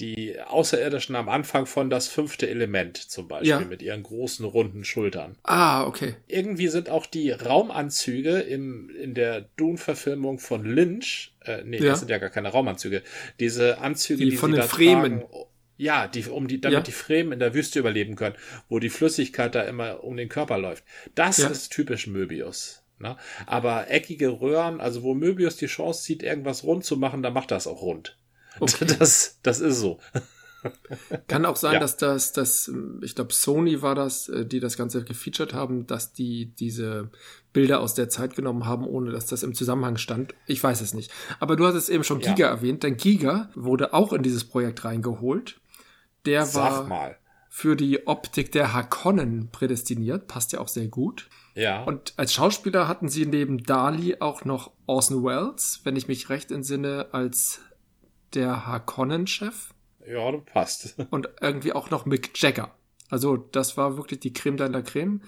die Außerirdischen am Anfang von das fünfte Element zum Beispiel ja. mit ihren großen runden Schultern. Ah, okay. Irgendwie sind auch die Raumanzüge im, in der Dune-Verfilmung von Lynch, äh, nee, ja. das sind ja gar keine Raumanzüge, diese Anzüge, die, die von den Fremen. Tragen, ja, die, um die, damit ja. die Fremen in der Wüste überleben können, wo die Flüssigkeit da immer um den Körper läuft. Das ja. ist typisch Möbius. Ne? Aber eckige Röhren, also wo Möbius die Chance sieht, irgendwas rund zu machen, dann macht das auch rund. Okay. (laughs) Das, das ist so. (laughs) Kann auch sein, ja. dass das, das, ich glaube, Sony war das, äh, die das Ganze gefeatured haben, dass die diese Bilder aus der Zeit genommen haben, ohne dass das im Zusammenhang stand. Ich weiß es nicht. Aber du hattest eben schon Giga ja. erwähnt, denn Giga wurde auch in dieses Projekt reingeholt. Der Sag war mal. für die Optik der Hakonnen prädestiniert, passt ja auch sehr gut. Ja. Und als Schauspieler hatten sie neben Dali auch noch Orson Welles, wenn ich mich recht entsinne, als der Harkonnen-Chef. Ja, du passt. (laughs) Und irgendwie auch noch Mick Jagger. Also das war wirklich die Creme de la Creme.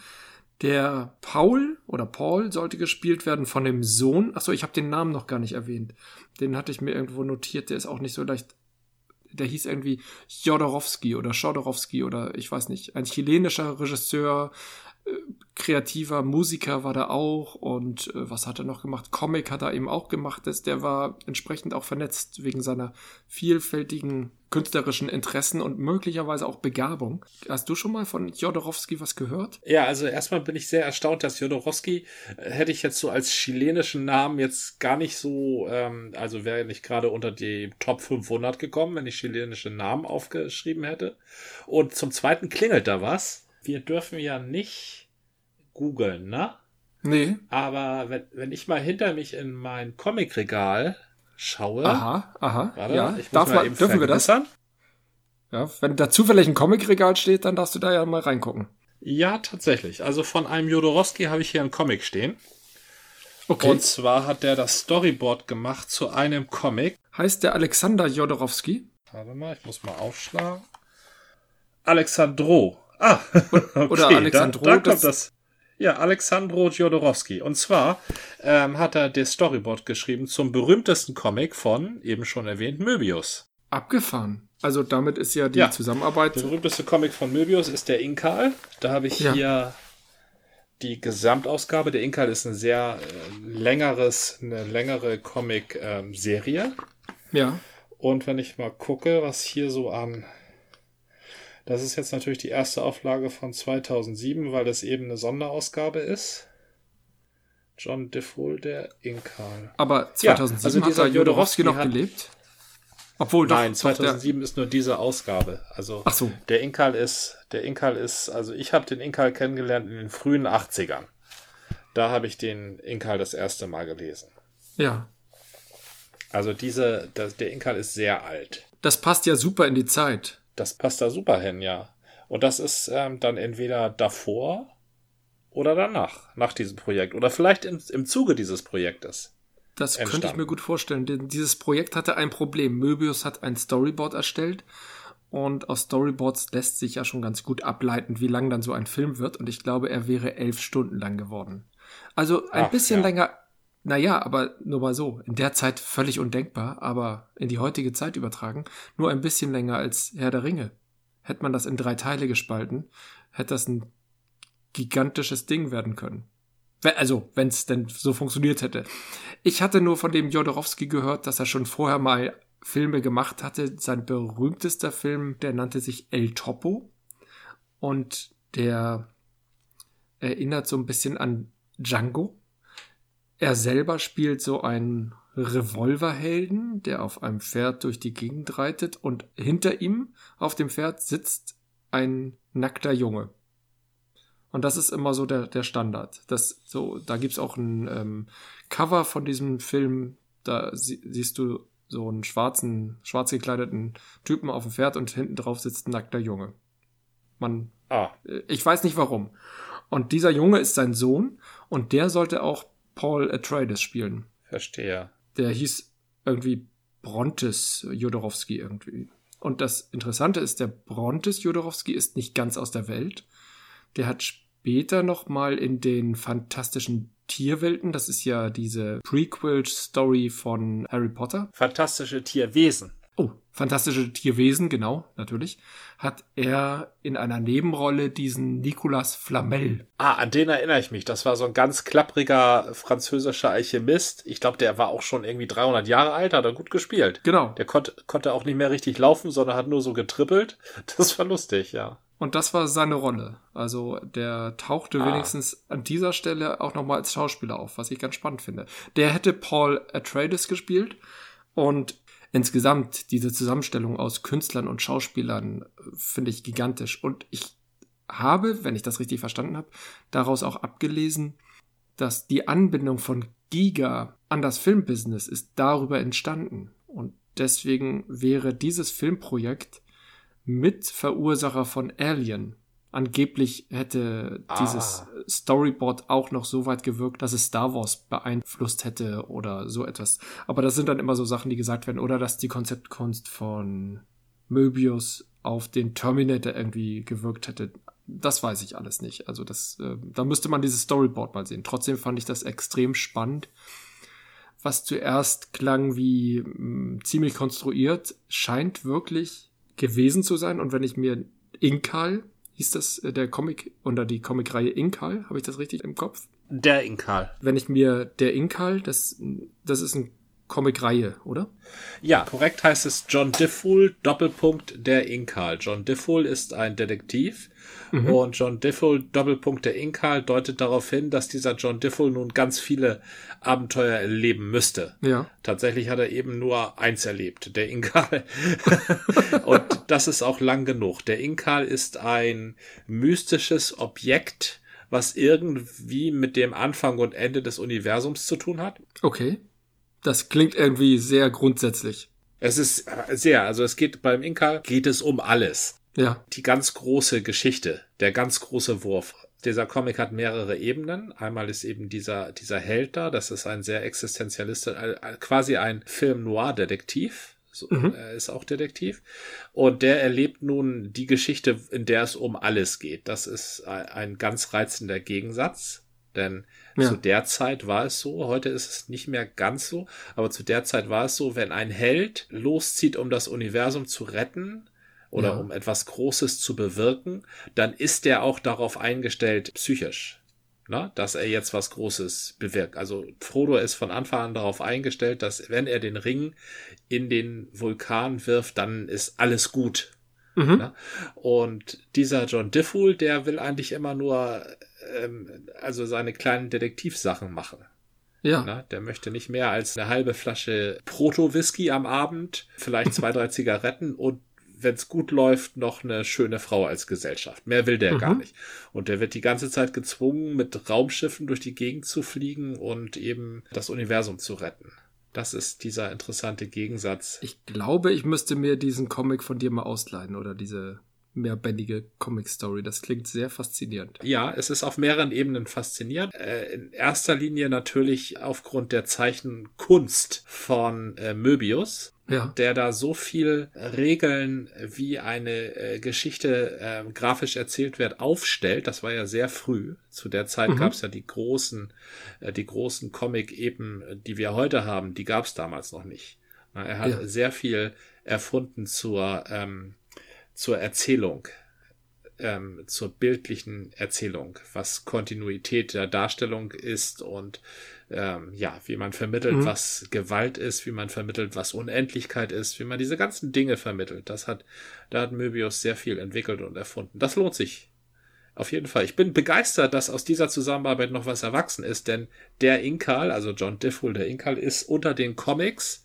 Der Paul oder Paul sollte gespielt werden von dem Sohn. Achso, ich habe den Namen noch gar nicht erwähnt. Den hatte ich mir irgendwo notiert. Der ist auch nicht so leicht. Der hieß irgendwie Jodorowski oder Schodorowski oder ich weiß nicht. Ein chilenischer Regisseur, kreativer Musiker war da auch und äh, was hat er noch gemacht? Comic hat er eben auch gemacht. Das, der war entsprechend auch vernetzt wegen seiner vielfältigen künstlerischen Interessen und möglicherweise auch Begabung. Hast du schon mal von Jodorowski was gehört? Ja, also erstmal bin ich sehr erstaunt, dass Jodorowski äh, hätte ich jetzt so als chilenischen Namen jetzt gar nicht so, ähm, also wäre nicht gerade unter die Top 500 gekommen, wenn ich chilenische Namen aufgeschrieben hätte. Und zum Zweiten klingelt da was wir dürfen ja nicht googeln, ne? Nee. Aber wenn, wenn ich mal hinter mich in mein Comicregal schaue. Aha, aha. Warte, ja, ich darf mal, dürfen wir das? Ja, wenn da zufällig ein Comicregal steht, dann darfst du da ja mal reingucken. Ja, tatsächlich. Also von einem Jodorowski habe ich hier einen Comic stehen. Okay. Und zwar hat der das Storyboard gemacht zu einem Comic. Heißt der Alexander Jodorowski? Warte mal, ich muss mal aufschlagen. Alexandro Ah, (laughs) okay. oder Alexandro. Da, da kommt das. Ja, Alexandro Jodorowski. Und zwar ähm, hat er das Storyboard geschrieben zum berühmtesten Comic von, eben schon erwähnt, Möbius. Abgefahren. Also damit ist ja die ja, Zusammenarbeit. Der berühmteste Comic von Möbius ist der Inkal. Da habe ich ja. hier die Gesamtausgabe. Der Inkal ist ein sehr äh, längeres, eine längere Comic-Serie. Ähm, ja. Und wenn ich mal gucke, was hier so an das ist jetzt natürlich die erste Auflage von 2007, weil das eben eine Sonderausgabe ist. John Defoe, der Inkal. Aber 2007 ja, also hat dieser Jodorowski noch hat, gelebt? Obwohl Nein, doch, 2007 ist nur diese Ausgabe. Also so. der Inkal ist, der Inkal ist, also ich habe den Inkal kennengelernt in den frühen 80ern. Da habe ich den Inkal das erste Mal gelesen. Ja. Also diese, das, der Inkal ist sehr alt. Das passt ja super in die Zeit. Das passt da super hin, ja. Und das ist ähm, dann entweder davor oder danach, nach diesem Projekt. Oder vielleicht im, im Zuge dieses Projektes. Das entstanden. könnte ich mir gut vorstellen, denn dieses Projekt hatte ein Problem. Möbius hat ein Storyboard erstellt und aus Storyboards lässt sich ja schon ganz gut ableiten, wie lang dann so ein Film wird. Und ich glaube, er wäre elf Stunden lang geworden. Also ein Ach, bisschen ja. länger. Naja, aber nur mal so. In der Zeit völlig undenkbar, aber in die heutige Zeit übertragen, nur ein bisschen länger als Herr der Ringe. Hätte man das in drei Teile gespalten, hätte das ein gigantisches Ding werden können. Also, wenn es denn so funktioniert hätte. Ich hatte nur von dem Jodorowski gehört, dass er schon vorher mal Filme gemacht hatte. Sein berühmtester Film, der nannte sich El Topo. Und der erinnert so ein bisschen an Django. Er selber spielt so einen Revolverhelden, der auf einem Pferd durch die Gegend reitet und hinter ihm auf dem Pferd sitzt ein nackter Junge. Und das ist immer so der, der Standard. Das, so, da gibt's auch ein ähm, Cover von diesem Film. Da sie, siehst du so einen schwarzen, schwarz gekleideten Typen auf dem Pferd und hinten drauf sitzt ein nackter Junge. Man, ah. Äh, ich weiß nicht warum. Und dieser Junge ist sein Sohn und der sollte auch Paul Atreides spielen. Verstehe. Der hieß irgendwie Brontes Jodorowski irgendwie. Und das Interessante ist, der Brontes Jodorowski ist nicht ganz aus der Welt. Der hat später noch mal in den fantastischen Tierwelten, das ist ja diese Prequel-Story von Harry Potter. Fantastische Tierwesen. Fantastische Tierwesen, genau, natürlich, hat er in einer Nebenrolle diesen Nicolas Flamel. Ah, an den erinnere ich mich. Das war so ein ganz klappriger französischer Alchemist. Ich glaube, der war auch schon irgendwie 300 Jahre alt, hat er gut gespielt. Genau. Der konnte, konnte auch nicht mehr richtig laufen, sondern hat nur so getrippelt. Das war lustig, ja. Und das war seine Rolle. Also der tauchte ah. wenigstens an dieser Stelle auch nochmal als Schauspieler auf, was ich ganz spannend finde. Der hätte Paul Atreides gespielt und insgesamt diese Zusammenstellung aus Künstlern und Schauspielern äh, finde ich gigantisch. Und ich habe, wenn ich das richtig verstanden habe, daraus auch abgelesen, dass die Anbindung von Giga an das Filmbusiness ist darüber entstanden. Und deswegen wäre dieses Filmprojekt Mitverursacher von Alien. Angeblich hätte ah. dieses Storyboard auch noch so weit gewirkt, dass es Star Wars beeinflusst hätte oder so etwas. Aber das sind dann immer so Sachen, die gesagt werden. Oder dass die Konzeptkunst von Möbius auf den Terminator irgendwie gewirkt hätte. Das weiß ich alles nicht. Also das, äh, da müsste man dieses Storyboard mal sehen. Trotzdem fand ich das extrem spannend. Was zuerst klang wie mh, mm, ziemlich konstruiert, scheint wirklich gewesen zu sein. Und wenn ich mir Inkal, hieß das äh, der Comic oder die Comicreihe Inkal, habe ich das richtig im Kopf? Der Inkal. Wenn ich mir der Inkal, das, das ist ein Comicreihe, oder? Ja, korrekt heißt es John Diffool, Doppelpunkt der Inkal. John Diffool ist ein Detektiv mhm. und John Diffool, Doppelpunkt der Inkal deutet darauf hin, dass dieser John Diffool nun ganz viele Abenteuer erleben müsste. Ja. Tatsächlich hat er eben nur eins erlebt, der Inkal. (laughs) und das ist auch lang genug. Der Inkal ist ein mystisches Objekt, was irgendwie mit dem Anfang und Ende des Universums zu tun hat. Okay. Das klingt irgendwie sehr grundsätzlich. Es ist sehr, also es geht beim Inka geht es um alles. Ja. Die ganz große Geschichte, der ganz große Wurf. Dieser Comic hat mehrere Ebenen. Einmal ist eben dieser, dieser Held da, das ist ein sehr existenzialistischer, quasi ein Film Noir Detektiv. So, mhm. Er ist auch Detektiv. Und der erlebt nun die Geschichte, in der es um alles geht. Das ist ein ganz reizender Gegensatz. Denn ja. Zu der Zeit war es so, heute ist es nicht mehr ganz so, aber zu der Zeit war es so, wenn ein Held loszieht, um das Universum zu retten, oder ja. um etwas Großes zu bewirken, dann ist er auch darauf eingestellt, psychisch, na, dass er jetzt was Großes bewirkt. Also Frodo ist von Anfang an darauf eingestellt, dass wenn er den Ring in den Vulkan wirft, dann ist alles gut. Mhm. Und dieser John Diffool, der will eigentlich immer nur ähm, also seine kleinen Detektivsachen machen. Ja. Na, der möchte nicht mehr als eine halbe Flasche Proto-Whisky am Abend, vielleicht zwei, drei (laughs) Zigaretten und wenn es gut läuft, noch eine schöne Frau als Gesellschaft. Mehr will der mhm. gar nicht. Und der wird die ganze Zeit gezwungen, mit Raumschiffen durch die Gegend zu fliegen und eben das Universum zu retten. Das ist dieser interessante Gegensatz. Ich glaube, ich müsste mir diesen Comic von dir mal ausleihen oder diese mehrbändige Comic-Story. Das klingt sehr faszinierend. Ja, es ist auf mehreren Ebenen faszinierend. Äh, in erster Linie natürlich aufgrund der Zeichenkunst von äh, Möbius. Ja. der da so viel Regeln, wie eine äh, Geschichte äh, grafisch erzählt wird, aufstellt. Das war ja sehr früh. Zu der Zeit mhm. gab es ja die großen, äh, die großen Comic-Eben, die wir heute haben, die gab es damals noch nicht. Er hat ja. sehr viel erfunden zur ähm, zur Erzählung, ähm, zur bildlichen Erzählung, was Kontinuität der Darstellung ist und ähm, ja, wie man vermittelt, mhm. was Gewalt ist, wie man vermittelt, was Unendlichkeit ist, wie man diese ganzen Dinge vermittelt. Das hat, da hat Möbius sehr viel entwickelt und erfunden. Das lohnt sich. Auf jeden Fall. Ich bin begeistert, dass aus dieser Zusammenarbeit noch was erwachsen ist, denn der Inkal, also John Diffwool, der Inkal, ist unter den Comics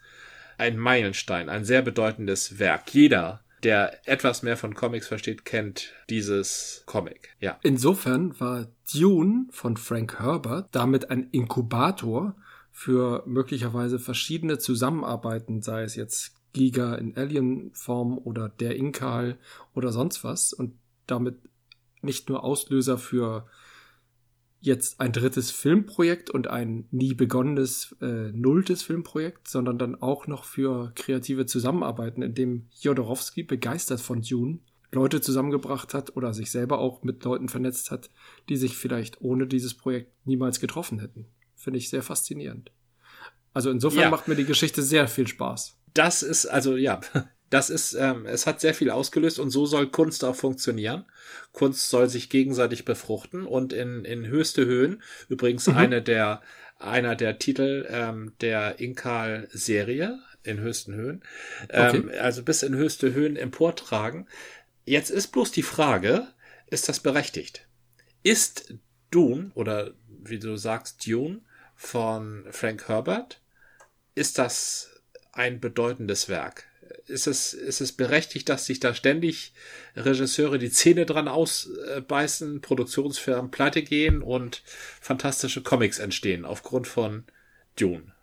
ein Meilenstein, ein sehr bedeutendes Werk. Jeder der etwas mehr von Comics versteht, kennt dieses Comic. Ja. Insofern war Dune von Frank Herbert damit ein Inkubator für möglicherweise verschiedene Zusammenarbeiten, sei es jetzt Giga in Alien-Form oder der Inkal oder sonst was und damit nicht nur Auslöser für jetzt ein drittes Filmprojekt und ein nie begonnenes äh, nulltes Filmprojekt, sondern dann auch noch für kreative Zusammenarbeiten, in dem Jodorowsky begeistert von Dune Leute zusammengebracht hat oder sich selber auch mit Leuten vernetzt hat, die sich vielleicht ohne dieses Projekt niemals getroffen hätten. Finde ich sehr faszinierend. Also insofern ja. macht mir die Geschichte sehr viel Spaß. Das ist also ja, das ist, ähm, es hat sehr viel ausgelöst und so soll Kunst auch funktionieren. Kunst soll sich gegenseitig befruchten und in, in höchste Höhen, übrigens mhm. eine der, einer der Titel ähm, der Inkal-Serie in höchsten Höhen, ähm, okay. also bis in höchste Höhen emportragen. Jetzt ist bloß die Frage, ist das berechtigt? Ist Dune oder wie du sagst, Dune von Frank Herbert, ist das ein bedeutendes Werk? Ist es, ist es berechtigt, dass sich da ständig Regisseure die Zähne dran ausbeißen, Produktionsfirmen pleite gehen und fantastische Comics entstehen aufgrund von Dune?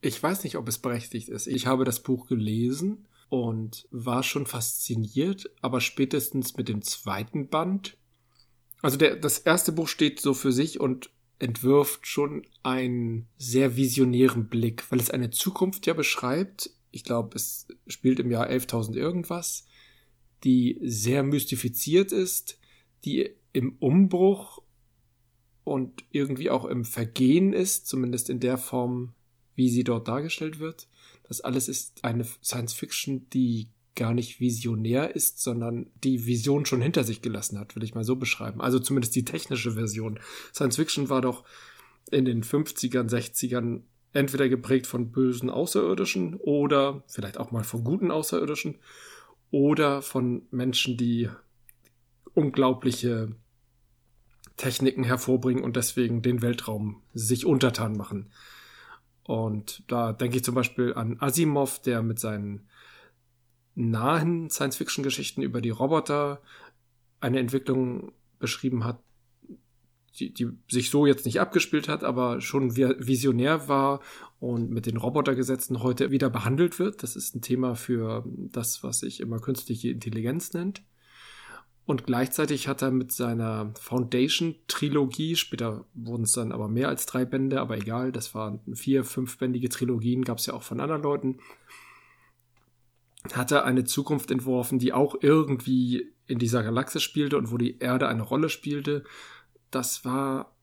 Ich weiß nicht, ob es berechtigt ist. Ich habe das Buch gelesen und war schon fasziniert, aber spätestens mit dem zweiten Band. Also der, das erste Buch steht so für sich und entwirft schon einen sehr visionären Blick, weil es eine Zukunft ja beschreibt, ich glaube, es spielt im Jahr 11.000 irgendwas, die sehr mystifiziert ist, die im Umbruch und irgendwie auch im Vergehen ist, zumindest in der Form, wie sie dort dargestellt wird. Das alles ist eine Science Fiction, die gar nicht visionär ist, sondern die Vision schon hinter sich gelassen hat, will ich mal so beschreiben. Also zumindest die technische Version. Science Fiction war doch in den 50ern, 60ern entweder geprägt von bösen Außerirdischen oder vielleicht auch mal von guten Außerirdischen oder von Menschen, die unglaubliche Techniken hervorbringen und deswegen den Weltraum sich untertan machen. Und da denke ich zum Beispiel an Asimov, der mit seinen nahen Science-Fiction-Geschichten über die Roboter eine Entwicklung beschrieben hat, die, die sich so jetzt nicht abgespielt hat, aber schon visionär war und mit den Robotergesetzen heute wieder behandelt wird. Das ist ein Thema für das, was sich immer künstliche Intelligenz nennt. Und gleichzeitig hat er mit seiner Foundation-Trilogie, später wurden es dann aber mehr als drei Bände, aber egal, das waren vier, fünfbändige Trilogien, gab es ja auch von anderen Leuten, hat er eine Zukunft entworfen, die auch irgendwie in dieser Galaxie spielte und wo die Erde eine Rolle spielte das war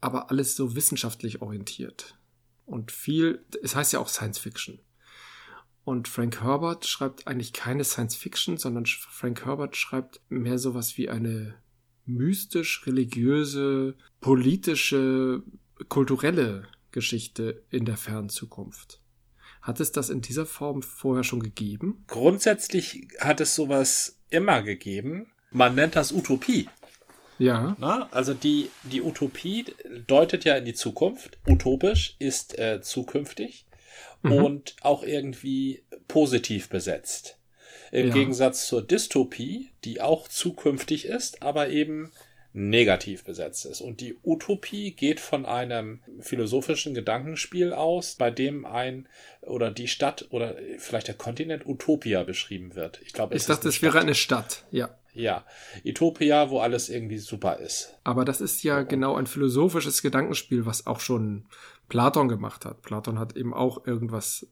aber alles so wissenschaftlich orientiert. Und viel, es heißt ja auch Science Fiction. Und Frank Herbert schreibt eigentlich keine Science Fiction, sondern Frank Herbert schreibt mehr sowas wie eine mystisch, religiöse, politische, kulturelle Geschichte in der fernen Zukunft. Hat es das in dieser Form vorher schon gegeben? Grundsätzlich hat es sowas immer gegeben. Man nennt das Utopie. Ja. Na, also die, die Utopie deutet ja in die Zukunft. Utopisch ist äh, zukünftig mhm. und auch irgendwie positiv besetzt. Im ja. Gegensatz zur Dystopie, die auch zukünftig ist, aber eben negativ besetzt ist. Und die Utopie geht von einem philosophischen Gedankenspiel aus, bei dem ein oder die Stadt oder vielleicht der Kontinent Utopia beschrieben wird. Ich glaube, ich dachte, es wäre eine Stadt, ja. Ja, Utopia, wo alles irgendwie super ist. Aber das ist ja genau ein philosophisches Gedankenspiel, was auch schon Platon gemacht hat. Platon hat eben auch irgendwas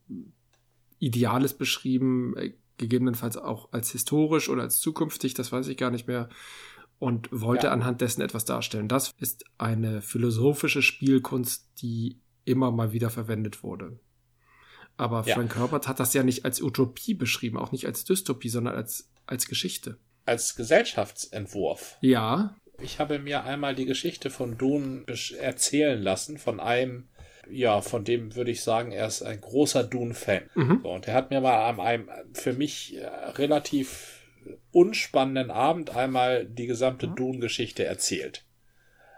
Ideales beschrieben, äh, gegebenenfalls auch als historisch oder als zukünftig, das weiß ich gar nicht mehr, und wollte ja. anhand dessen etwas darstellen. Das ist eine philosophische Spielkunst, die immer mal wieder verwendet wurde. Aber ja. Frank Herbert hat das ja nicht als Utopie beschrieben, auch nicht als Dystopie, sondern als, als Geschichte. Als Gesellschaftsentwurf. Ja. Ich habe mir einmal die Geschichte von Dune erzählen lassen, von einem, ja, von dem würde ich sagen, er ist ein großer Dune-Fan. Mhm. So, und er hat mir mal an einem für mich äh, relativ unspannenden Abend einmal die gesamte mhm. Dune-Geschichte erzählt.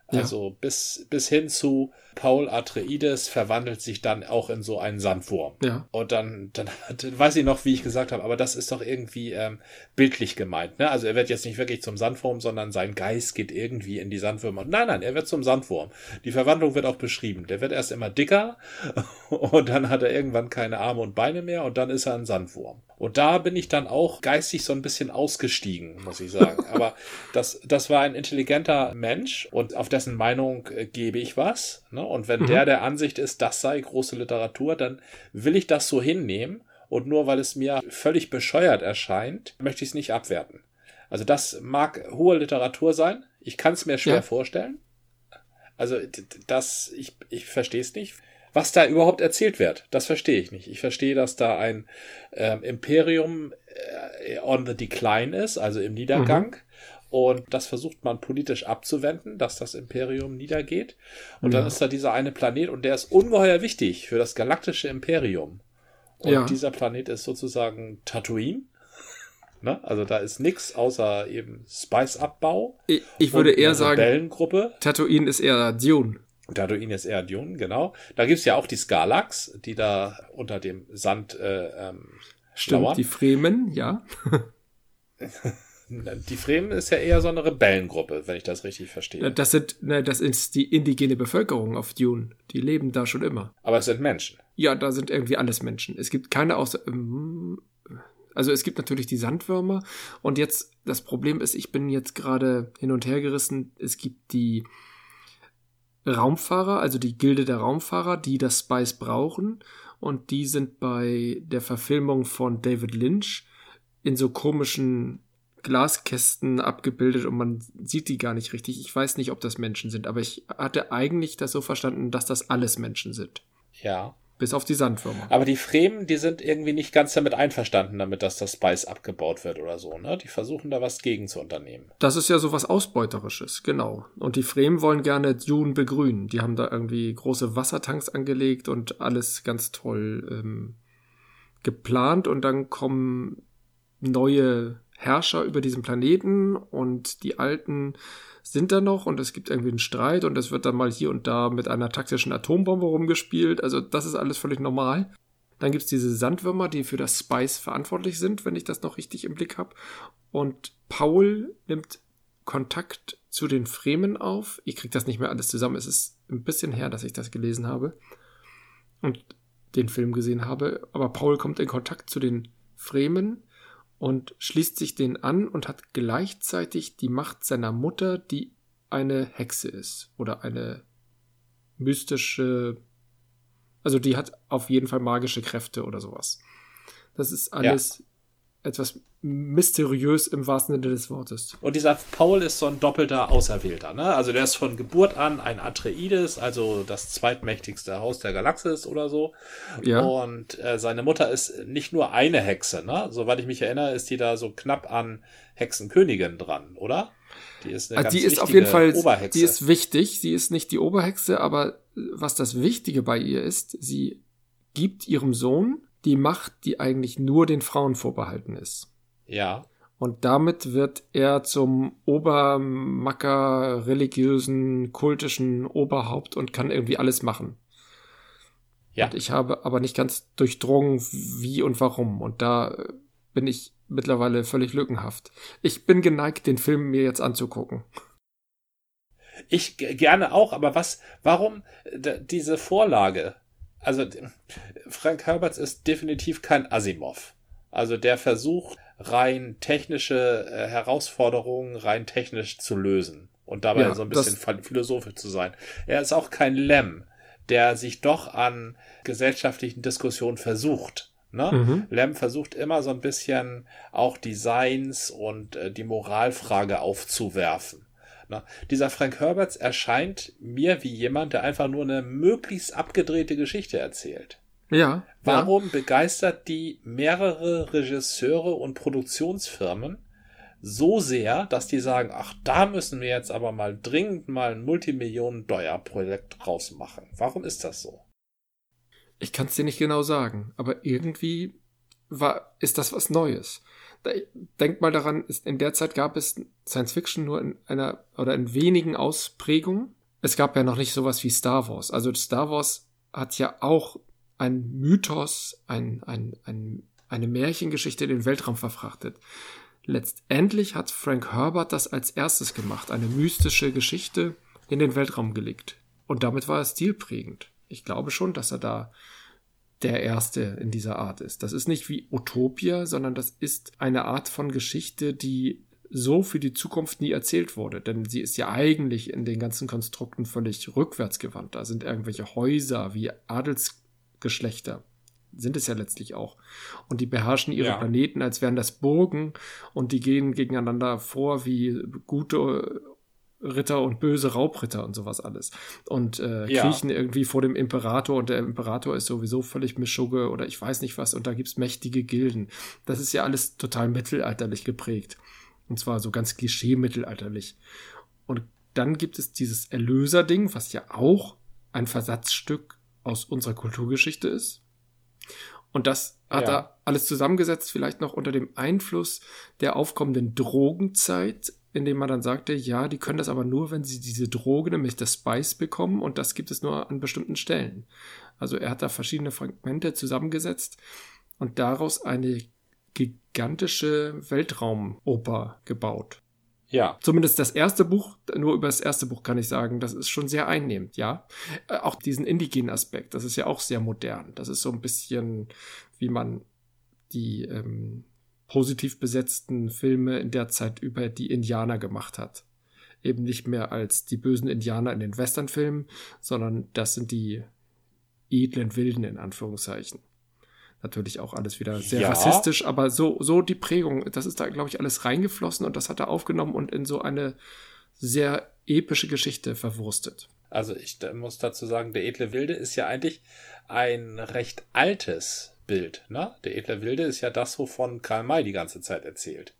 Also ja. bis, bis hin zu Paul Atreides verwandelt sich dann auch in so einen Sandwurm. Ja. Und dann, dann, dann weiß ich noch, wie ich gesagt habe, aber das ist doch irgendwie ähm, bildlich gemeint. Ne? Also er wird jetzt nicht wirklich zum Sandwurm, sondern sein Geist geht irgendwie in die Sandwürmer. Nein, nein, er wird zum Sandwurm. Die Verwandlung wird auch beschrieben. Der wird erst immer dicker (laughs) und dann hat er irgendwann keine Arme und Beine mehr und dann ist er ein Sandwurm. Und da bin ich dann auch geistig so ein bisschen ausgestiegen, muss ich sagen. Aber (laughs) das, das war ein intelligenter Mensch und auf dessen Meinung äh, gebe ich was. Ne? Und wenn mhm. der der Ansicht ist, das sei große Literatur, dann will ich das so hinnehmen. Und nur weil es mir völlig bescheuert erscheint, möchte ich es nicht abwerten. Also das mag hohe Literatur sein. Ich kann es mir schwer ja. vorstellen. Also das, ich, ich verstehe es nicht was da überhaupt erzählt wird. Das verstehe ich nicht. Ich verstehe, dass da ein ähm, Imperium äh, on the decline ist, also im Niedergang. Mhm. Und das versucht man politisch abzuwenden, dass das Imperium niedergeht. Und ja. dann ist da dieser eine Planet und der ist ungeheuer wichtig für das galaktische Imperium. Und ja. dieser Planet ist sozusagen Tatooine. (laughs) Ne? Also da ist nichts außer eben Spice-Abbau. Ich, ich würde eher sagen, Tatooine ist eher Dune. Tatooine ist eher Dune, genau. Da gibt's ja auch die Skarlax, die da unter dem Sand äh, ähm, Stimmt, lauern. die Fremen, ja. (laughs) die Fremen ist ja eher so eine Rebellengruppe, wenn ich das richtig verstehe. Das sind, ne, das ist die indigene Bevölkerung auf Dune. Die leben da schon immer. Aber es sind Menschen. Ja, da sind irgendwie alles Menschen. Es gibt keine außer, ähm, also es gibt natürlich die Sandwürmer und jetzt das Problem ist, ich bin jetzt gerade hin und her gerissen. Es gibt die Raumfahrer, also die Gilde der Raumfahrer, die das Spice brauchen. Und die sind bei der Verfilmung von David Lynch in so komischen Glaskästen abgebildet und man sieht die gar nicht richtig. Ich weiß nicht, ob das Menschen sind, aber ich hatte eigentlich das so verstanden, dass das alles Menschen sind. Ja. Bis auf die Sandwürmer. Aber die Fremen, die sind irgendwie nicht ganz damit einverstanden, damit dass das Spice abgebaut wird oder so, ne? Die versuchen da was gegen zu unternehmen. Das ist ja so was Ausbeuterisches, genau. Und die Fremen wollen gerne Dune begrünen. Die haben da irgendwie große Wassertanks angelegt und alles ganz toll ähm, geplant und dann kommen neue Herrscher über diesen Planeten und die alten sind da noch und es gibt irgendwie einen Streit und es wird dann mal hier und da mit einer taktischen Atombombe rumgespielt. Also das ist alles völlig normal. Dann gibt's diese Sandwürmer, die für das Spice verantwortlich sind, wenn ich das noch richtig im Blick habe. Und Paul nimmt Kontakt zu den Fremen auf. Ich krieg das nicht mehr alles zusammen. Es ist ein bisschen her, dass ich das gelesen habe und den Film gesehen habe. Aber Paul kommt in Kontakt zu den Fremen und schließt sich den an und hat gleichzeitig die Macht seiner Mutter, die eine Hexe ist oder eine mystische, also die hat auf jeden Fall magische Kräfte oder sowas. Das ist alles etwas mysteriös im wahrsten Sinne des Wortes. Und dieser Paul ist so ein doppelter Auserwählter, ne? Also der ist von Geburt an ein Atreides, also das zweitmächtigste Haus der Galaxis oder so. Ja. Und äh, seine Mutter ist nicht nur eine Hexe, ne? Soweit ich mich erinnere, ist die da so knapp an Hexenkönigin dran, oder? Die ist eine also die ist auf jeden Fall, Oberhexe. die ist wichtig. Sie ist nicht die Oberhexe, aber was das Wichtige bei ihr ist, sie gibt ihrem Sohn die Macht, die eigentlich nur den Frauen vorbehalten ist. Ja. Und damit wird er zum Obermacker, religiösen, kultischen Oberhaupt und kann irgendwie alles machen. Ja. Und ich habe aber nicht ganz durchdrungen, wie und warum. Und da bin ich mittlerweile völlig lückenhaft. Ich bin geneigt, den Film mir jetzt anzugucken. Ich gerne auch, aber was, warum diese Vorlage? Also Frank Herbert ist definitiv kein Asimov. Also der versucht rein technische äh, Herausforderungen rein technisch zu lösen und dabei ja, so ein bisschen philosophisch zu sein. Er ist auch kein Lem, der sich doch an gesellschaftlichen Diskussionen versucht. Ne? Mhm. Lem versucht immer so ein bisschen auch Designs und äh, die Moralfrage aufzuwerfen. Ne? Dieser Frank Herberts erscheint mir wie jemand, der einfach nur eine möglichst abgedrehte Geschichte erzählt. Ja. Warum ja. begeistert die mehrere Regisseure und Produktionsfirmen so sehr, dass die sagen, ach, da müssen wir jetzt aber mal dringend mal ein Multimillionen-Dollar-Projekt rausmachen. Warum ist das so? Ich kann es dir nicht genau sagen, aber irgendwie war, ist das was Neues. Denk mal daran, in der Zeit gab es Science Fiction nur in einer oder in wenigen Ausprägungen. Es gab ja noch nicht sowas wie Star Wars. Also Star Wars hat ja auch ein Mythos, ein, ein, ein, eine Märchengeschichte in den Weltraum verfrachtet. Letztendlich hat Frank Herbert das als erstes gemacht, eine mystische Geschichte in den Weltraum gelegt. Und damit war er stilprägend. Ich glaube schon, dass er da der Erste in dieser Art ist. Das ist nicht wie Utopia, sondern das ist eine Art von Geschichte, die so für die Zukunft nie erzählt wurde. Denn sie ist ja eigentlich in den ganzen Konstrukten völlig rückwärtsgewandt. Da sind irgendwelche Häuser wie Adelsgeschlechter sind es ja letztlich auch. Und die beherrschen ihre ja. Planeten, als wären das Burgen und die gehen gegeneinander vor wie gute Ritter und böse Raubritter und sowas alles. Und äh, ja. kriechen irgendwie vor dem Imperator und der Imperator ist sowieso völlig Mischugge oder ich weiß nicht was und da gibt's mächtige Gilden. Das ist ja alles total mittelalterlich geprägt. Und zwar so ganz klischee-mittelalterlich. Und dann gibt es dieses Erlöser-Ding, was ja auch ein Versatzstück aus unserer Kulturgeschichte ist. Und das hat ja. er alles zusammengesetzt, vielleicht noch unter dem Einfluss der aufkommenden Drogenzeit, indem man dann sagte, ja, die können das aber nur, wenn sie diese Droge, nämlich das Spice bekommen und das gibt es nur an bestimmten Stellen. Also er hat da verschiedene Fragmente zusammengesetzt und daraus eine gigantische Weltraumoper gebaut. Ja. Zumindest das erste Buch, nur über das erste Buch kann ich sagen, das ist schon sehr einnehmend, ja. Äh, auch diesen indigenen Aspekt, das ist ja auch sehr modern. Das ist so ein bisschen, wie man die ähm, positiv besetzten Filme in der Zeit über die Indianer gemacht hat. Eben nicht mehr als die bösen Indianer in den Westernfilmen, sondern das sind die edlen Wilden in Anführungszeichen. Natürlich auch alles wieder sehr ja. rassistisch, aber so, so die Prägung, das ist da, glaube ich, alles reingeflossen und das hat er aufgenommen und in so eine sehr epische Geschichte verwurstet. Also ich muss dazu sagen, der edle Wilde ist ja eigentlich ein recht altes Bild. Ne? Der edle Wilde ist ja das, wovon Karl May die ganze Zeit erzählt.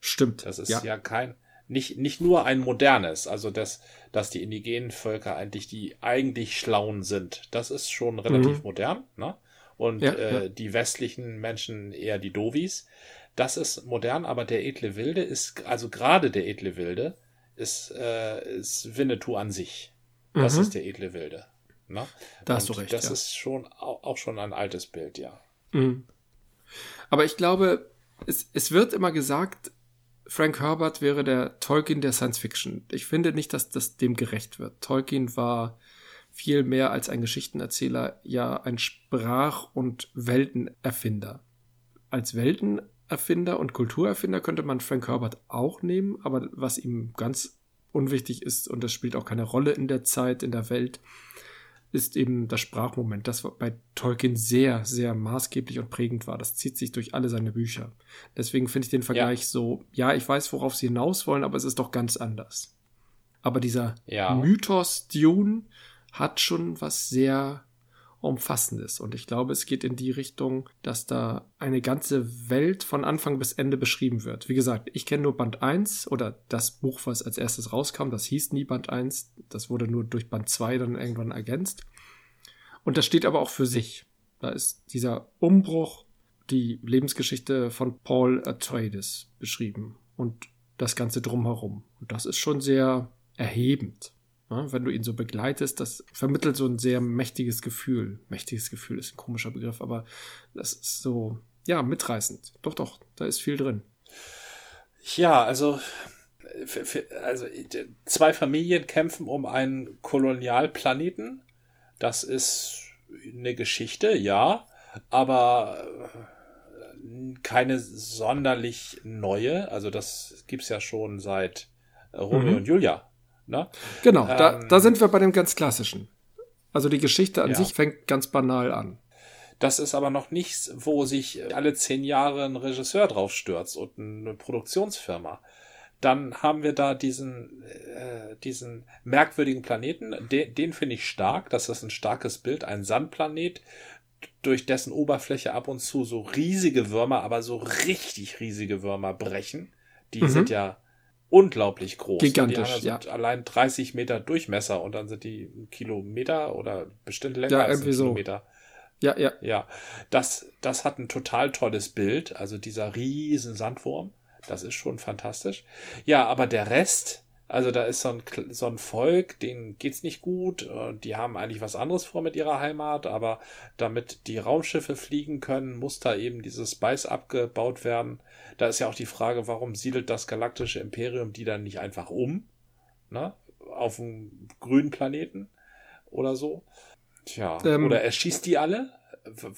Stimmt. Das ist ja, ja kein, nicht, nicht nur ein modernes, also dass, dass die indigenen Völker eigentlich die eigentlich Schlauen sind. Das ist schon relativ mhm. modern. Ne? und ja, äh, ja. die westlichen Menschen eher die Dovis. Das ist modern, aber der edle Wilde ist, also gerade der edle Wilde, ist, äh, ist Winnetou an sich. Das mhm. ist der edle Wilde. Ne? Da hast du recht. Das ja. ist schon auch schon ein altes Bild, ja. Mhm. Aber ich glaube, es, es wird immer gesagt, Frank Herbert wäre der Tolkien der Science Fiction. Ich finde nicht, dass das dem gerecht wird. Tolkien war viel mehr als ein Geschichtenerzähler ja ein Sprach- und Weltenerfinder. Als Weltenerfinder und Kulturerfinder könnte man Frank Herbert auch nehmen, aber was ihm ganz unwichtig ist, und das spielt auch keine Rolle in der Zeit, in der Welt, ist eben das Sprachmoment, das bei Tolkien sehr, sehr maßgeblich und prägend war. Das zieht sich durch alle seine Bücher. Deswegen finde ich den Vergleich ja. so, ja, ich weiß, worauf sie hinaus wollen, aber es ist doch ganz anders. Aber dieser ja. Mythos Dune, hat schon was sehr Umfassendes. Und ich glaube, es geht in die Richtung, dass da eine ganze Welt von Anfang bis Ende beschrieben wird. Wie gesagt, ich kenne nur Band 1 oder das Buch, was als erstes rauskam, das hieß nie Band 1. Das wurde nur durch Band 2 dann irgendwann ergänzt. Und das steht aber auch für sich. Da ist dieser Umbruch, die Lebensgeschichte von Paul Atreides beschrieben und das Ganze drumherum. Und das ist schon sehr erhebend. Ja, wenn du ihn so begleitest, das vermittelt so ein sehr mächtiges Gefühl. Mächtiges Gefühl ist ein komischer Begriff, aber das ist so, ja, mitreißend. Doch, doch, da ist viel drin. Ja, also, für, für, also zwei Familien kämpfen um einen Kolonialplaneten. Das ist eine Geschichte, ja, aber keine sonderlich neue. Also das gibt's ja schon seit äh, Romeo mhm. und Julia. Ne? Genau, ähm, da, da sind wir bei dem ganz klassischen. Also die Geschichte an ja. sich fängt ganz banal an. Das ist aber noch nichts, wo sich alle zehn Jahre ein Regisseur drauf stürzt und eine Produktionsfirma. Dann haben wir da diesen, äh, diesen merkwürdigen Planeten. Den, den finde ich stark. Das ist ein starkes Bild. Ein Sandplanet, durch dessen Oberfläche ab und zu so riesige Würmer, aber so richtig riesige Würmer brechen. Die mhm. sind ja unglaublich groß. Gigantisch, die ja. allein 30 Meter Durchmesser und dann sind die Kilometer oder bestimmt länger ja, als ein Kilometer. So. Ja, ja. Ja, das, das hat ein total tolles Bild. Also dieser riesen Sandwurm, das ist schon fantastisch. Ja, aber der Rest, also da ist so ein, so ein Volk, denen geht's nicht gut. Die haben eigentlich was anderes vor mit ihrer Heimat, aber damit die Raumschiffe fliegen können, muss da eben dieses Spice abgebaut werden. Da ist ja auch die Frage, warum siedelt das galaktische Imperium die dann nicht einfach um? Ne? Auf einem grünen Planeten oder so. Tja, ähm, oder erschießt die alle?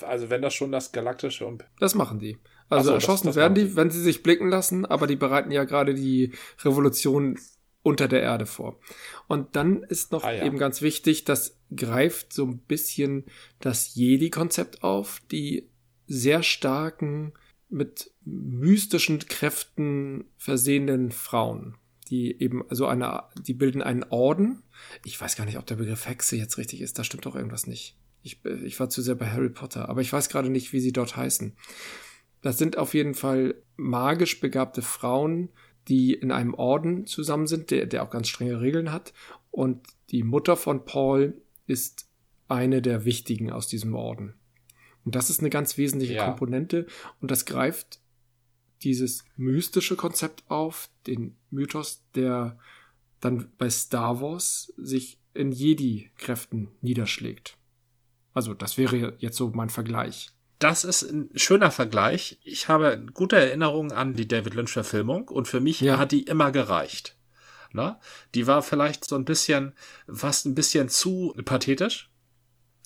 Also wenn das schon das galaktische und Das machen die. Also so, erschossen das, das werden die, wenn sie sich blicken lassen, aber die bereiten ja gerade die Revolution unter der Erde vor. Und dann ist noch ah, ja. eben ganz wichtig, das greift so ein bisschen das Jedi-Konzept auf, die sehr starken, mit mystischen Kräften versehenen Frauen, die eben so eine, die bilden einen Orden, ich weiß gar nicht, ob der Begriff Hexe jetzt richtig ist. Da stimmt doch irgendwas nicht. Ich, ich war zu sehr bei Harry Potter, aber ich weiß gerade nicht, wie sie dort heißen. Das sind auf jeden Fall magisch begabte Frauen, die in einem Orden zusammen sind, der, der auch ganz strenge Regeln hat. Und die Mutter von Paul ist eine der wichtigen aus diesem Orden. Und das ist eine ganz wesentliche ja. Komponente und das greift dieses mystische Konzept auf, den Mythos der dann bei Star Wars sich in Jedi-Kräften niederschlägt. Also das wäre jetzt so mein Vergleich. Das ist ein schöner Vergleich. Ich habe gute Erinnerungen an die David Lynch-Verfilmung und für mich ja. hat die immer gereicht. Na? Die war vielleicht so ein bisschen, fast ein bisschen zu pathetisch.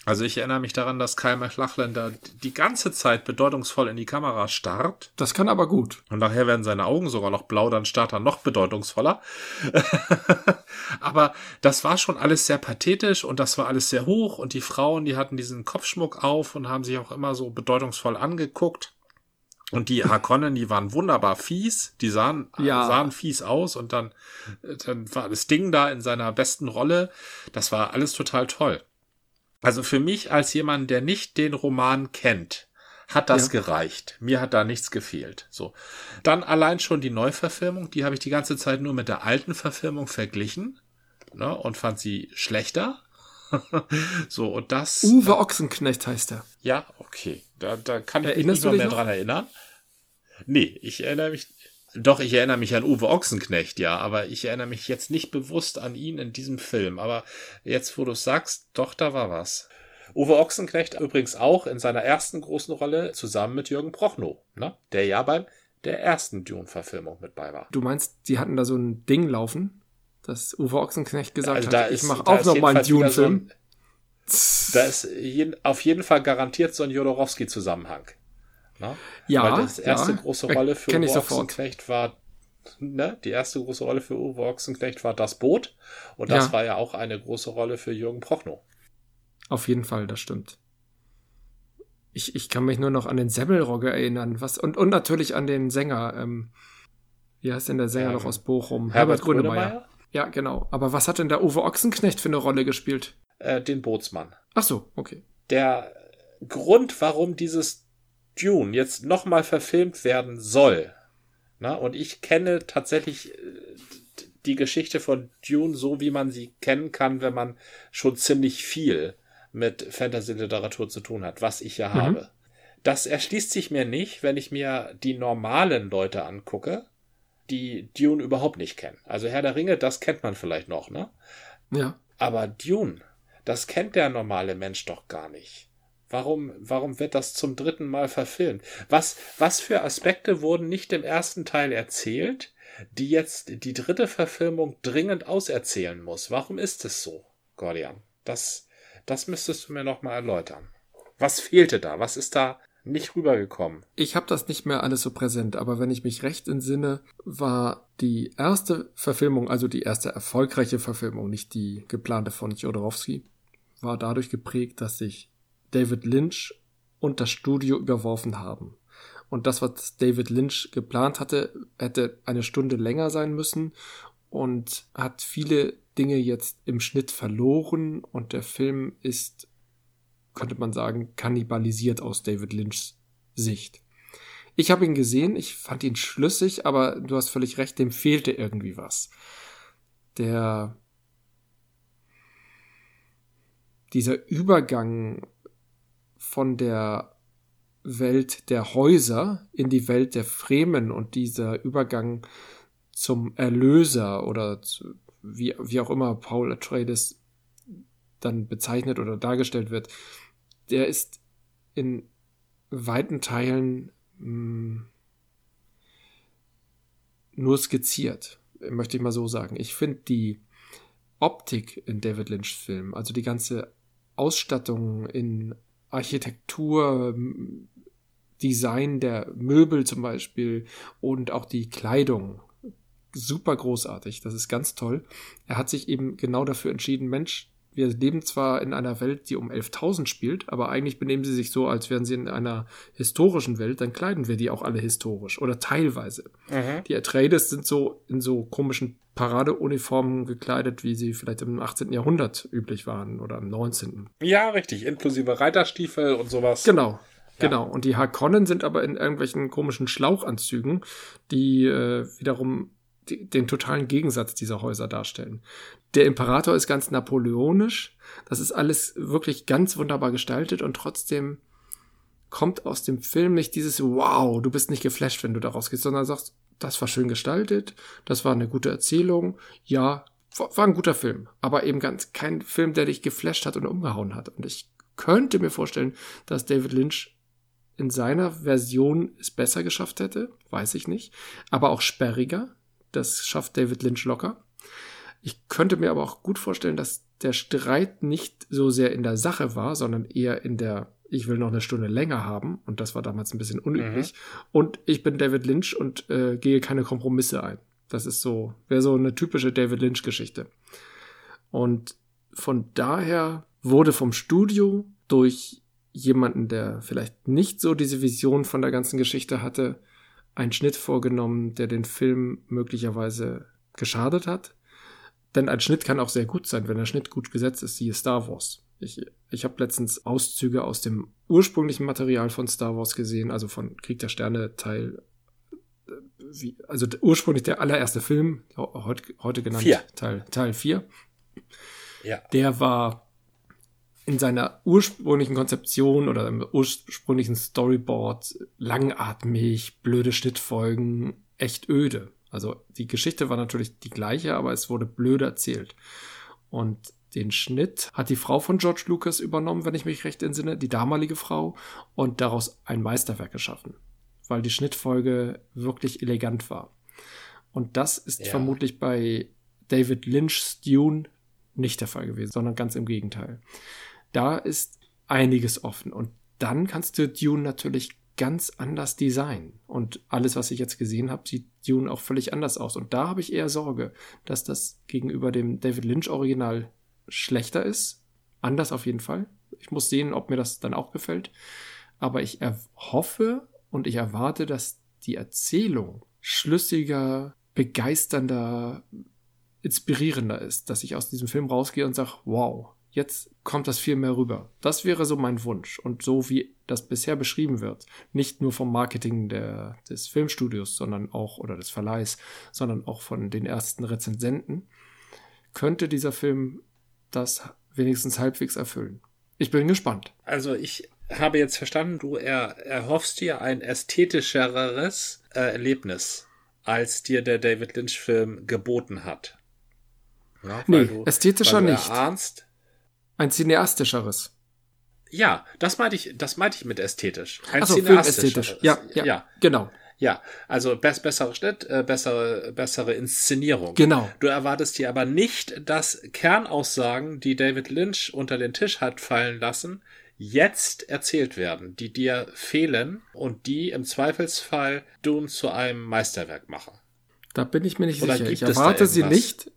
Also ich erinnere mich daran, dass Kyle MacLachlan da die ganze Zeit bedeutungsvoll in die Kamera starrt. Das kann aber gut. Und nachher werden seine Augen sogar noch blau, dann starrt er noch bedeutungsvoller. (laughs) aber das war schon alles sehr pathetisch und das war alles sehr hoch und die Frauen, die hatten diesen Kopfschmuck auf und haben sich auch immer so bedeutungsvoll angeguckt. Und die Harkonnen, die waren wunderbar fies, die sahen, ja. sahen fies aus und dann, dann war das Ding da in seiner besten Rolle. Das war alles total toll. Also für mich als jemand, der nicht den Roman kennt, hat das ja. gereicht. Mir hat da nichts gefehlt. So. Dann allein schon die Neuverfilmung, die habe ich die ganze Zeit nur mit der alten Verfilmung verglichen ne, und fand sie schlechter. (laughs) so, und das. Uwe Ochsenknecht heißt er. Ja, okay. Da, da kann ich Erinnerst mich nicht mehr noch? dran erinnern. Nee, ich erinnere mich doch, ich erinnere mich an Uwe Ochsenknecht, ja, aber ich erinnere mich jetzt nicht bewusst an ihn in diesem Film. Aber jetzt, wo du sagst, doch, da war was. Uwe Ochsenknecht übrigens auch in seiner ersten großen Rolle zusammen mit Jürgen Prochnow, ne? der ja beim der ersten Dune-Verfilmung mit bei war. Du meinst, die hatten da so ein Ding laufen, dass Uwe Ochsenknecht gesagt also hat, ich mache auch noch mal einen Dune-Film. So da ist jeden, auf jeden Fall garantiert so ein Jodorowsky-Zusammenhang. Ne? Ja. Weil das erste ja, große Rolle für Uwe Ochsenknecht war, ne, die erste große Rolle für Uwe Ochsenknecht war das Boot. Und das ja. war ja auch eine große Rolle für Jürgen Prochnow. Auf jeden Fall, das stimmt. Ich, ich kann mich nur noch an den Semmelrogge erinnern. Was, und, und natürlich an den Sänger. Ähm, wie heißt denn der Sänger ähm, noch aus Bochum? Herbert, Herbert Grönemeyer. Ja, genau. Aber was hat denn der Uwe Ochsenknecht für eine Rolle gespielt? Äh, den Bootsmann. Ach so, okay. Der Grund, warum dieses Dune jetzt nochmal verfilmt werden soll, na, und ich kenne tatsächlich äh, die Geschichte von Dune so, wie man sie kennen kann, wenn man schon ziemlich viel mit Fantasy-Literatur zu tun hat, was ich ja mhm. habe. Das erschließt sich mir nicht, wenn ich mir die normalen Leute angucke, die Dune überhaupt nicht kennen. Also Herr der Ringe, das kennt man vielleicht noch, ne? Ja. Aber Dune, das kennt der normale Mensch doch gar nicht. Warum, warum wird das zum dritten Mal verfilmt? Was, was für Aspekte wurden nicht im ersten Teil erzählt, die jetzt die dritte Verfilmung dringend auserzählen muss? Warum ist es so, Gordian? Das, das müsstest du mir noch mal erläutern. Was fehlte da? Was ist da nicht rübergekommen. Ich habe das nicht mehr alles so präsent, aber wenn ich mich recht entsinne, war die erste Verfilmung, also die erste erfolgreiche Verfilmung, nicht die geplante von Jodorowsky, war dadurch geprägt, dass sich David Lynch und das Studio überworfen haben. Und das, was David Lynch geplant hatte, hätte eine Stunde länger sein müssen und hat viele Dinge jetzt im Schnitt verloren und der Film ist könnte man sagen, kannibalisiert aus David Lynchs Sicht. Ich habe ihn gesehen, ich fand ihn schlüssig, aber du hast völlig recht, dem fehlte irgendwie was. Der dieser Übergang von der Welt der Häuser in die Welt der Fremen und dieser Übergang zum Erlöser oder zu, wie, wie auch immer Paul Atreides dann bezeichnet oder dargestellt wird, der ist in weiten Teilen mh, hm, nur skizziert, möchte ich mal so sagen. Ich finde die Optik in David Lynch Filmen, also die ganze Ausstattung in Architektur, Design der Möbel zum Beispiel und auch die Kleidung super großartig. Das ist ganz toll. Er hat sich eben genau dafür entschieden, Mensch, wir leben zwar in einer Welt, die um 11.000 spielt, aber eigentlich benehmen sie sich so, als wären sie in einer historischen Welt, dann kleiden wir die auch alle historisch oder teilweise. Mhm. Die Atreides sind so in so komischen Paradeuniformen gekleidet, wie sie vielleicht im 18. Jahrhundert üblich waren oder im 19. Ja, richtig, inklusive Reiterstiefel und sowas. Genau. Ja. Genau, und die Harkonnen sind aber in irgendwelchen komischen Schlauchanzügen, die äh, wiederum den totalen Gegensatz dieser Häuser darstellen. Der Imperator ist ganz napoleonisch. Das ist alles wirklich ganz wunderbar gestaltet und trotzdem kommt aus dem Film nicht dieses Wow, du bist nicht geflasht, wenn du daraus gehst, sondern sagst, das war schön gestaltet, das war eine gute Erzählung, ja, war ein guter Film, aber eben ganz kein Film, der dich geflasht hat und umgehauen hat. Und ich könnte mir vorstellen, dass David Lynch in seiner Version es besser geschafft hätte, weiß ich nicht, aber auch sperriger, das schafft David Lynch locker. Ich könnte mir aber auch gut vorstellen, dass der Streit nicht so sehr in der Sache war, sondern eher in der ich will noch eine Stunde länger haben und das war damals ein bisschen unüblich mhm. und ich bin David Lynch und äh, gehe keine Kompromisse ein. Das ist so, wäre so eine typische David Lynch Geschichte. Und von daher wurde vom Studio durch jemanden, der vielleicht nicht so diese Vision von der ganzen Geschichte hatte, einen Schnitt vorgenommen, der den Film möglicherweise geschadet hat. Denn ein Schnitt kann auch sehr gut sein, wenn der Schnitt gut gesetzt ist, siehe Star Wars. Ich, ich habe letztens Auszüge aus dem ursprünglichen Material von Star Wars gesehen, also von Krieg der Sterne Teil, äh, wie, also ursprünglich der allererste Film, heute, heute genannt vier. Teil, Teil 4. Ja. Der war in seiner ursprünglichen Konzeption oder im ursprünglichen Storyboard langatmig, blöde Schnittfolgen, echt öde. Also die Geschichte war natürlich die gleiche, aber es wurde blöd erzählt. Und den Schnitt hat die Frau von George Lucas übernommen, wenn ich mich recht entsinne, die damalige Frau, und daraus ein Meisterwerk geschaffen, weil die Schnittfolge wirklich elegant war. Und das ist ja. vermutlich bei David Lynch's Dune nicht der Fall gewesen, sondern ganz im Gegenteil. Da ist einiges offen. Und dann kannst du Dune natürlich ganz anders designen. Und alles, was ich jetzt gesehen habe, sieht Dune auch völlig anders aus. Und da habe ich eher Sorge, dass das gegenüber dem David Lynch Original schlechter ist. Anders auf jeden Fall. Ich muss sehen, ob mir das dann auch gefällt. Aber ich hoffe und ich erwarte, dass die Erzählung schlüssiger, begeisternder, inspirierender ist. Dass ich aus diesem Film rausgehe und sage, wow, Jetzt kommt das viel mehr rüber. Das wäre so mein Wunsch. Und so wie das bisher beschrieben wird, nicht nur vom Marketing der, des Filmstudios, sondern auch, oder des Verleihs, sondern auch von den ersten Rezensenten, könnte dieser Film das wenigstens halbwegs erfüllen. Ich bin gespannt. Also ich habe jetzt verstanden, du er, erhoffst dir ein ästhetischeres äh, Erlebnis, als dir der David Lynch-Film geboten hat. Ja, nee, du, ästhetischer nicht. Erahnst, ein cineastischeres. Ja, das meinte ich, das meinte ich mit ästhetisch. Ein Ach so, ästhetisch. Ja, ja, ja, genau. Ja, also bess, besserer Schnitt, äh, bessere, bessere Inszenierung. Genau. Du erwartest dir aber nicht, dass Kernaussagen, die David Lynch unter den Tisch hat fallen lassen, jetzt erzählt werden, die dir fehlen und die im Zweifelsfall Dune zu einem Meisterwerk machen? Da bin ich mir nicht Oder sicher. Ich erwarte sie nicht.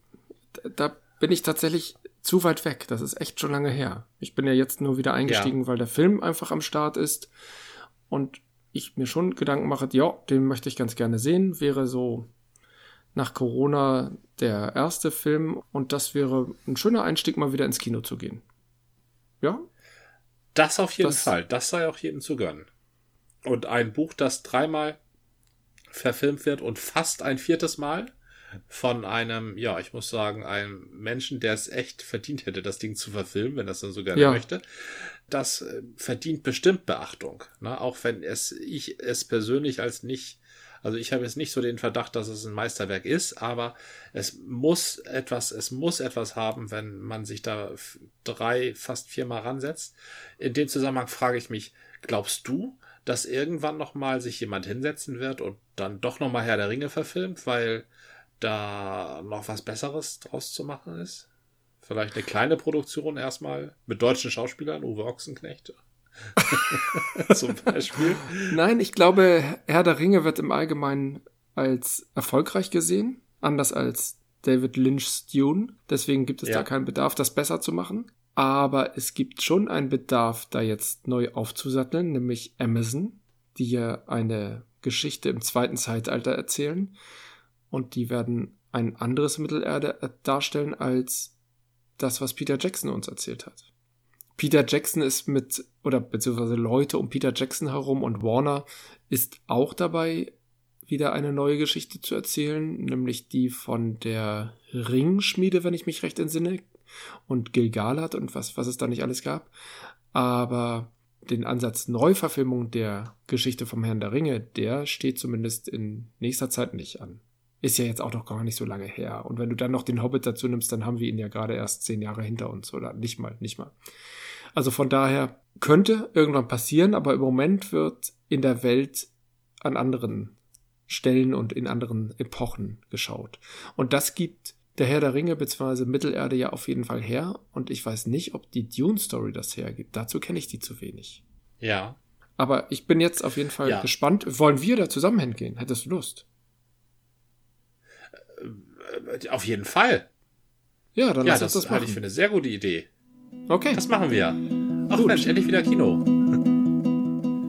Da bin ich tatsächlich zu weit weg. Das ist echt schon lange her. Ich bin ja jetzt nur wieder eingestiegen, ja. weil der Film einfach am Start ist und ich mir schon Gedanken mache, ja, den möchte ich ganz gerne sehen. Wäre so nach Corona der erste Film und das wäre ein schöner Einstieg, mal wieder ins Kino zu gehen. Ja? Das auf jeden das, Fall. Das sei auch jedem zu gönnen. Und ein Buch, das dreimal verfilmt wird und fast ein viertes Mal von einem, ja, ich muss sagen, einem Menschen, der es echt verdient hätte, das Ding zu verfilmen, wenn das dann so gerne ja. möchte. Das äh, verdient bestimmt Beachtung. Ne? Auch wenn es, ich es persönlich als nicht also ich habe jetzt nicht so den Verdacht, dass es ein Meisterwerk ist, aber es muss etwas, es muss etwas haben, wenn man sich da drei, fast viermal ransetzt. In dem Zusammenhang frage ich mich, glaubst du, dass irgendwann nochmal sich jemand hinsetzen wird und dann doch nochmal Herr der Ringe verfilmt, weil da noch was Besseres draus zu machen ist? Vielleicht eine kleine Produktion erstmal mit deutschen Schauspielern, Uwe Ochsenknecht (laughs) Zum Beispiel. Nein, ich glaube, Herr der Ringe wird im Allgemeinen als erfolgreich gesehen, anders als David Lynch's Dune. Deswegen gibt es ja. da keinen Bedarf, das besser zu machen. Aber es gibt schon einen Bedarf, da jetzt neu aufzusatteln, nämlich Amazon, die ja eine Geschichte im zweiten Zeitalter erzählen. Und die werden ein anderes Mittelerde darstellen als das, was Peter Jackson uns erzählt hat. Peter Jackson ist mit, oder beziehungsweise Leute um Peter Jackson herum und Warner ist auch dabei, wieder eine neue Geschichte zu erzählen, nämlich die von der Ringschmiede, wenn ich mich recht entsinne, und Gilgalad und was, was es da nicht alles gab. Aber den Ansatz Neuverfilmung der Geschichte vom Herrn der Ringe, der steht zumindest in nächster Zeit nicht an. Ist ja jetzt auch noch gar nicht so lange her. Und wenn du dann noch den Hobbit dazu nimmst, dann haben wir ihn ja gerade erst zehn Jahre hinter uns oder nicht mal, nicht mal. Also von daher könnte irgendwann passieren, aber im Moment wird in der Welt an anderen Stellen und in anderen Epochen geschaut. Und das gibt der Herr der Ringe bzw. Mittelerde ja auf jeden Fall her. Und ich weiß nicht, ob die Dune-Story das hergibt. Dazu kenne ich die zu wenig. Ja. Aber ich bin jetzt auf jeden Fall ja. gespannt. Wollen wir da zusammen hingehen? Hättest du Lust? Äh, auf jeden Fall. Ja, dann ja, lass uns das, das machen. halte ich für eine sehr gute Idee. Okay. Das machen wir. Ach Gut. Mensch, endlich wieder Kino. (laughs)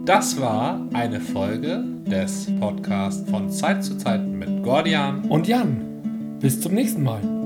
Das war eine Folge des Podcasts von Zeit zu Zeit mit Gordian und Jan. Bis zum nächsten Mal.